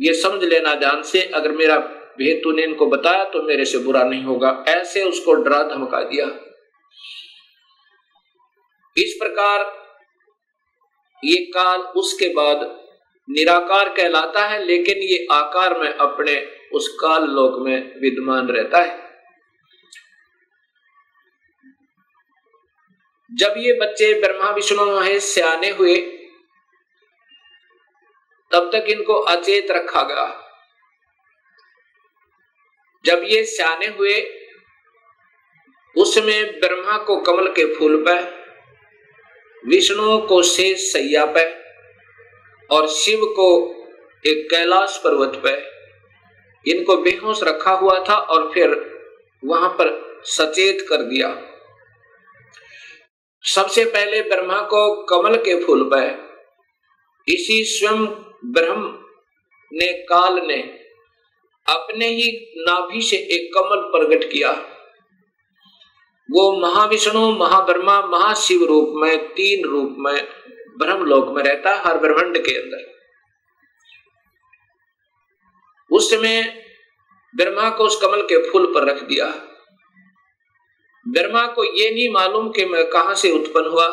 ये समझ लेना जान से, अगर मेरा भेद तूने इनको बताया तो मेरे से बुरा नहीं होगा। ऐसे उसको डरा धमका दिया। इस प्रकार ये काल उसके बाद निराकार कहलाता है, लेकिन ये आकार में अपने उस काल लोक में विद्यमान रहता है। जब ये बच्चे ब्रह्मा, विष्णु, महेश सियाने हुए, तब तक इनको अचेत रखा गया। जब ये सियाने हुए, उसमें ब्रह्मा को कमल के फूल पर विष्णु को शेष सैया पे और शिव को एक कैलाश पर्वत पे इनको बेहोश रखा हुआ था और फिर वहाँ पर सचेत कर दिया। सबसे पहले ब्रह्मा को कमल के फूल पर इसी स्वयं ब्रह्म ने काल ने अपने ही नाभि से एक कमल प्रकट किया। वो महाविष्णु, महाब्रह्मा, महाशिव रूप में, तीन रूप में ब्रह्मलोक में रहता हर ब्रह्मंड के अंदर। उस समय ब्रह्मा को उस कमल के फूल पर रख दिया। ब्रह्मा को ये नहीं मालूम कि मैं कहाँ से उत्पन्न हुआ।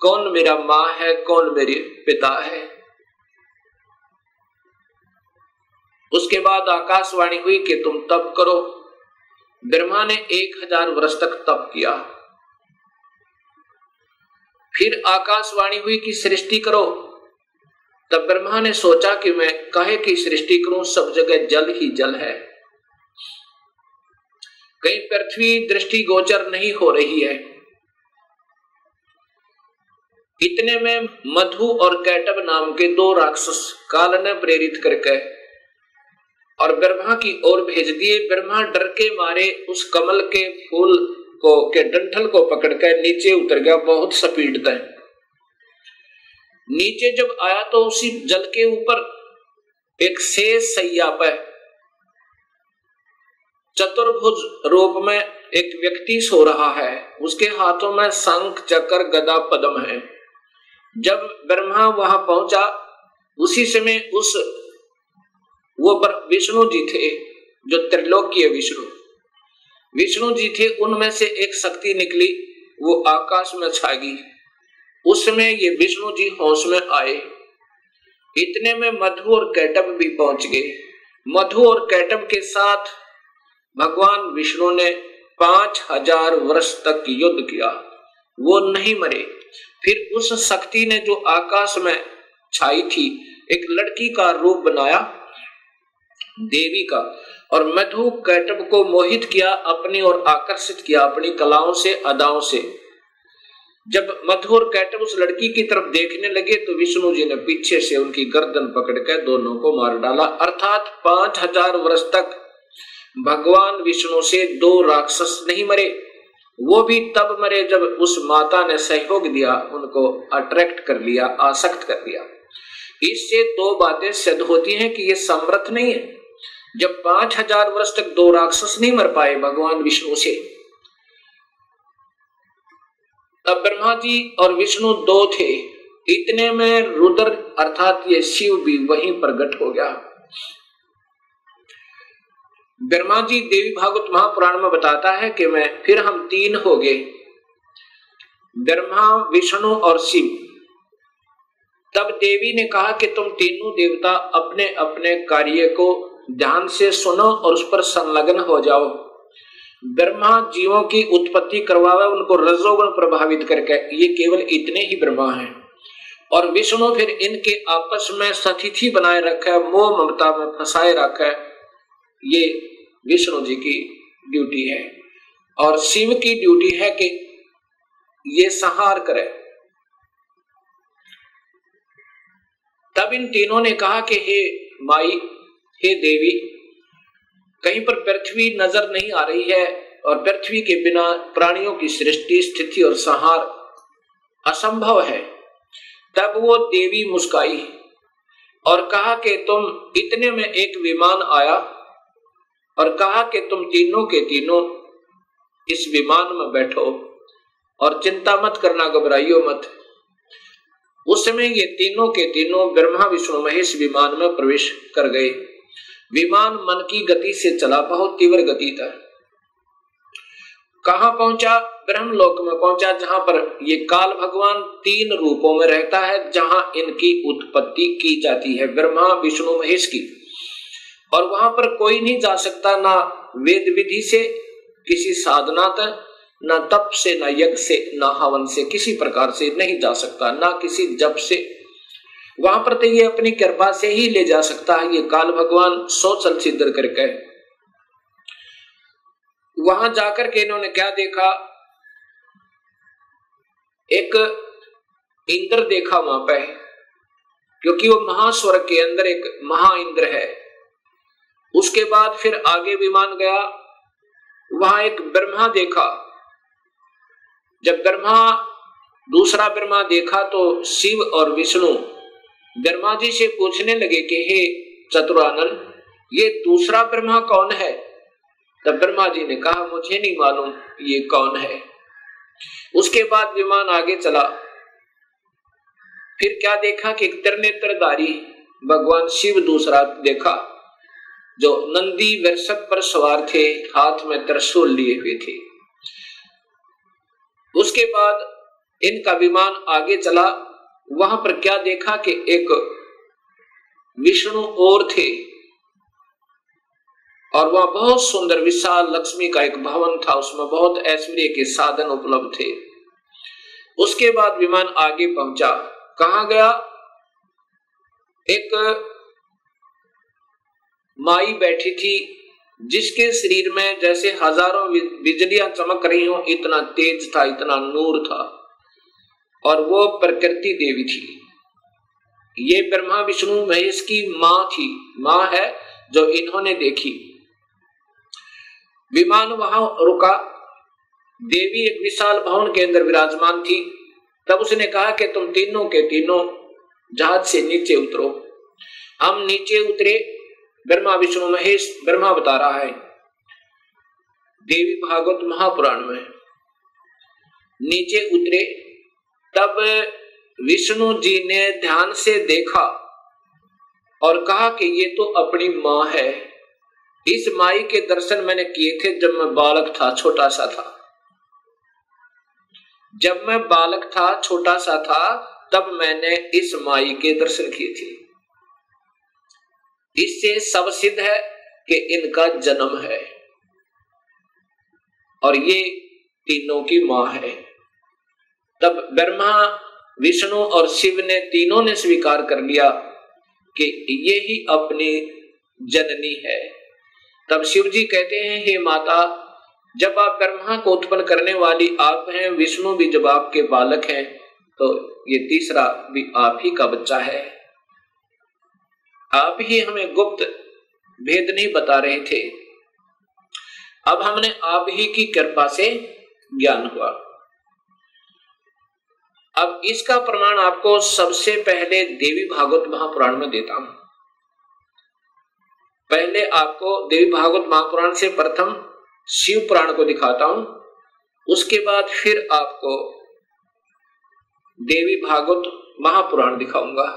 कौन मेरा माँ है, कौन मेरे पिता है। उसके बाद आकाशवाणी हुई कि तुम तप करो। ब्रह्मा ने एक हज़ार वर्ष तक तप किया। फिर आकाशवाणी हुई कि सृष्टि करो। तब ब्रह्मा ने सोचा कि मैं कहे की सृष्टि करूँ, सब जगह जल ही जल है। कहीं पृथ्वी दृष्टि गोचर नहीं हो रही है। इतने में मधु और कैटब नाम के दो राक्षस काल ने प्रेरित करके और ब्रह्मा की ओर भेज दिए। ब्रह्मा डर के मारे उस कमल के फूल को, के डंठल को पकड़कर नीचे उतर गया, बहुत स्पीड तय नीचे जब आया तो उसी जल के ऊपर एक शेष सैया पर चतुर्भुज रूप में एक व्यक्ति सो रहा है। उसके हाथों में शंख चक्र गदा, पद्म है। जब ब्रह्मा वहाँ पहुँचा, उसी समय उस, वो विष्णु जी थे, जो त्रिलोकीय विष्णु। विष्णु जी थे, उनमें से एक शक्ति निकली, वो आकाश में छागी उसमें ये विष्णु जी होश में आए। इतने में मधु और कैटब भी पहुँच गए। मधु और कैटब के साथ भगवान विष्णु ने पाँच हज़ार वर्ष तक युद्ध किया। वो नहीं मरे। फिर उस शक्ति ने जो आकाश में छाई थी, एक लड़की का रूप बनाया, देवी का। और मधु कैटब को मोहित किया अपनी और आकर्षित किया अपनी कलाओं से, अदाओं से। जब मधु और कैटब उस लड़की की तरफ़ देखने लगे तो विष्णु जी ने पीछे से उनकी गर्दन पकड़कर दोनों को मार डाला। अर्थात पाँच हज़ार वर्ष तक भगवान विष्णु से दो राक्षस नहीं मरे। वो भी तब मरे जब उस माता ने सहयोग दिया, उनको अट्रैक्ट कर लिया, आसक्त कर लिया। इससे दो बातें सिद्ध होती हैं कि ये समर्थ नहीं है। जब पाँच हज़ार वर्ष तक दो राक्षस नहीं मर पाए भगवान विष्णु से। तब ब्रह्मा जी और विष्णु दो थे। इतने में रुद्र अर्थात ये शिव भी वहीं प्रकट हो गया। ब्रह्मा जी देवी भागवत महापुराण में बताता है कि मैं, फिर हम तीन हो गए। ब्रह्मा, विष्णु और शिव। तब देवी ने कहा कि तुम तीनों देवता अपने अपने कार्य को ध्यान से सुनो और उस पर संलग्न हो जाओ। ब्रह्मा जीवों की उत्पत्ति करवावे, उनको रजोगुण प्रभावित करके, ये केवल इतने ही ब्रह्मा हैं। और विष्णु फिर इनके आपस में सतिथि बनाए रखे, मोह ममता में फंसाए रखे, ये विष्णु जी की ड्यूटी है। और शिव की ड्यूटी है कि ये संहार करे। तब इन तीनों ने कहा कि हे माई हे देवी, कहीं पर पृथ्वी नज़र नहीं आ रही है और पृथ्वी के बिना प्राणियों की सृष्टि, स्थिति और संहार असंभव है। तब वो देवी मुस्काई और कहा कि तुम इतने में एक विमान आया और कहा कि तुम तीनों के तीनों इस विमान में बैठो और चिंता मत करना, घबराइयो मत। उस समय ये तीनों के तीनों ब्रह्मा, विष्णु, महेश विमान में प्रवेश कर गए। विमान मन की गति से चला बहुत तीव्र गति था कहा पहुँचा? ब्रह्मलोक में पहुँचा, जहाँ पर ये काल भगवान तीन रूपों में रहता है, जहाँ इनकी उत्पत्ति की जाती है, ब्रह्मा, विष्णु, महेश की। और वहाँ पर कोई नहीं जा सकता, ना वेद विधि से किसी साधना तक, न तप से, न यज्ञ से, न हवन से किसी प्रकार से नहीं जा सकता, ना किसी जप से वहाँ पर तो ये अपनी कृपा से ही ले जा सकता है। ये काल भगवान सोचल सिद्ध करके। वहाँ जाकर के इन्होंने क्या देखा? एक इंद्र देखा वहाँ पे, क्योंकि वो महास्वर के अंदर एक महा इंद्र है। उसके बाद फिर आगे विमान गया। वहाँ एक ब्रह्मा देखा। जब ब्रह्मा दूसरा ब्रह्मा देखा तो शिव और विष्णु ब्रह्मा जी से पूछने लगे कि, हे चतुरानन ये दूसरा ब्रह्मा कौन है? तब ब्रह्मा जी ने कहा, मुझे नहीं मालूम ये कौन है। उसके बाद विमान आगे चला। फिर क्या देखा कि त्रिनेत्रधारी भगवान शिव दूसरा देखा, जो नंदी वर्षक पर सवार थे, हाथ में त्रिशूल लिए हुए थे। उसके बाद इनका विमान आगे चला। वहाँ पर क्या देखा कि एक विष्णु और थे। और वह बहुत सुंदर, विशाल लक्ष्मी का एक भवन था। उसमें बहुत ऐश्वर्य के साधन उपलब्ध थे। उसके बाद विमान आगे पहुँचा। कहा गया? एक माई बैठी थी, जिसके शरीर में जैसे हज़ारों बिजलियाँ चमक रही हो, इतना तेज था, इतना नूर था। और वो प्रकृति देवी थी। ये ब्रह्मा विष्णु महेश की माँ थी। माँ है जो इन्होंने देखी। विमान वहाँ रुका। देवी एक विशाल भवन के अंदर विराजमान थी। तब उसने कहा कि तुम तीनों के तीनों जहाज़ से नीचे उतरो। हम नीचे उतरे। ब्रह्मा विष्णु महेश ब्रह्मा बता रहा है। देवी भागवत महापुराण में। नीचे उतरे। तब विष्णु जी ने ध्यान से देखा और कहा कि ये तो अपनी माँ है। इस माई के दर्शन मैंने किए थे जब मैं बालक था, छोटा सा था। जब मैं बालक था, छोटा सा था, तब मैंने इस माई के दर्शन किए थे। इससे सब सिद्ध है कि इनका जन्म है और ये तीनों की माँ है। तब ब्रह्मा, विष्णु और शिव ने तीनों ने स्वीकार कर लिया कि ये ही अपनी जननी है। तब शिव जी कहते हैं, हे माता, जब आप ब्रह्मा को उत्पन्न करने वाली आप हैं, विष्णु भी जब आपके बालक हैं तो ये तीसरा भी आप ही का बच्चा है। आप ही हमें गुप्त भेद नहीं बता रहे थे। अब हमने आप ही की कृपा से ज्ञान हुआ। अब इसका प्रमाण आपको सबसे पहले देवी भागवत महापुराण में देता हूँ। पहले आपको देवी भागवत महापुराण से प्रथम शिव पुराण को दिखाता हूँ। उसके बाद फिर आपको देवी भागवत महापुराण दिखाऊँगा।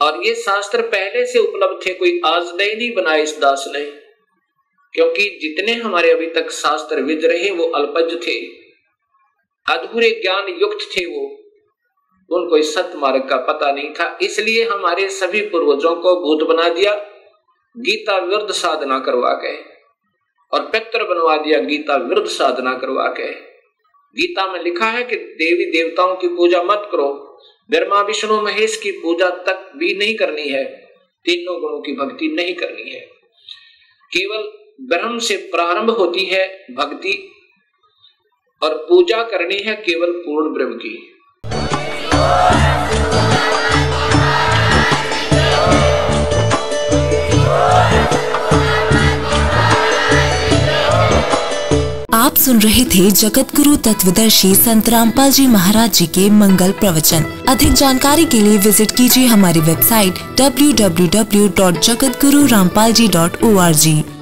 और ये शास्त्र पहले से उपलब्ध थे, कोई आज नए नहीं बनाए इस दास ने, क्योंकि जितने हमारे अभी तक शास्त्र विद रहे, वो अल्पज थे। अधूरे ज्ञान युक्त थे वो। उनको इस सत्य मार्ग का पता नहीं था, इसलिए हमारे सभी पूर्वजों को भूत बना दिया, गीता विरुद्ध साधना करवा के और पित्र बनवा दिया, गीता विरुद्ध साधना करवा के गीता में लिखा है कि देवी देवताओं की पूजा मत करो, ब्रह्मा, विष्णु, महेश की पूजा तक भी नहीं करनी है, तीनों गुणों की भक्ति नहीं करनी है। केवल ब्रह्म से प्रारंभ होती है, भक्ति और पूजा करनी है केवल पूर्ण ब्रह्म की। आप सुन रहे थे जगत गुरु तत्वदर्शी संत रामपाल जी महाराज जी के मंगल प्रवचन। अधिक जानकारी के लिए विज़िट कीजिए हमारी वेबसाइट www.jagatgururampalji.org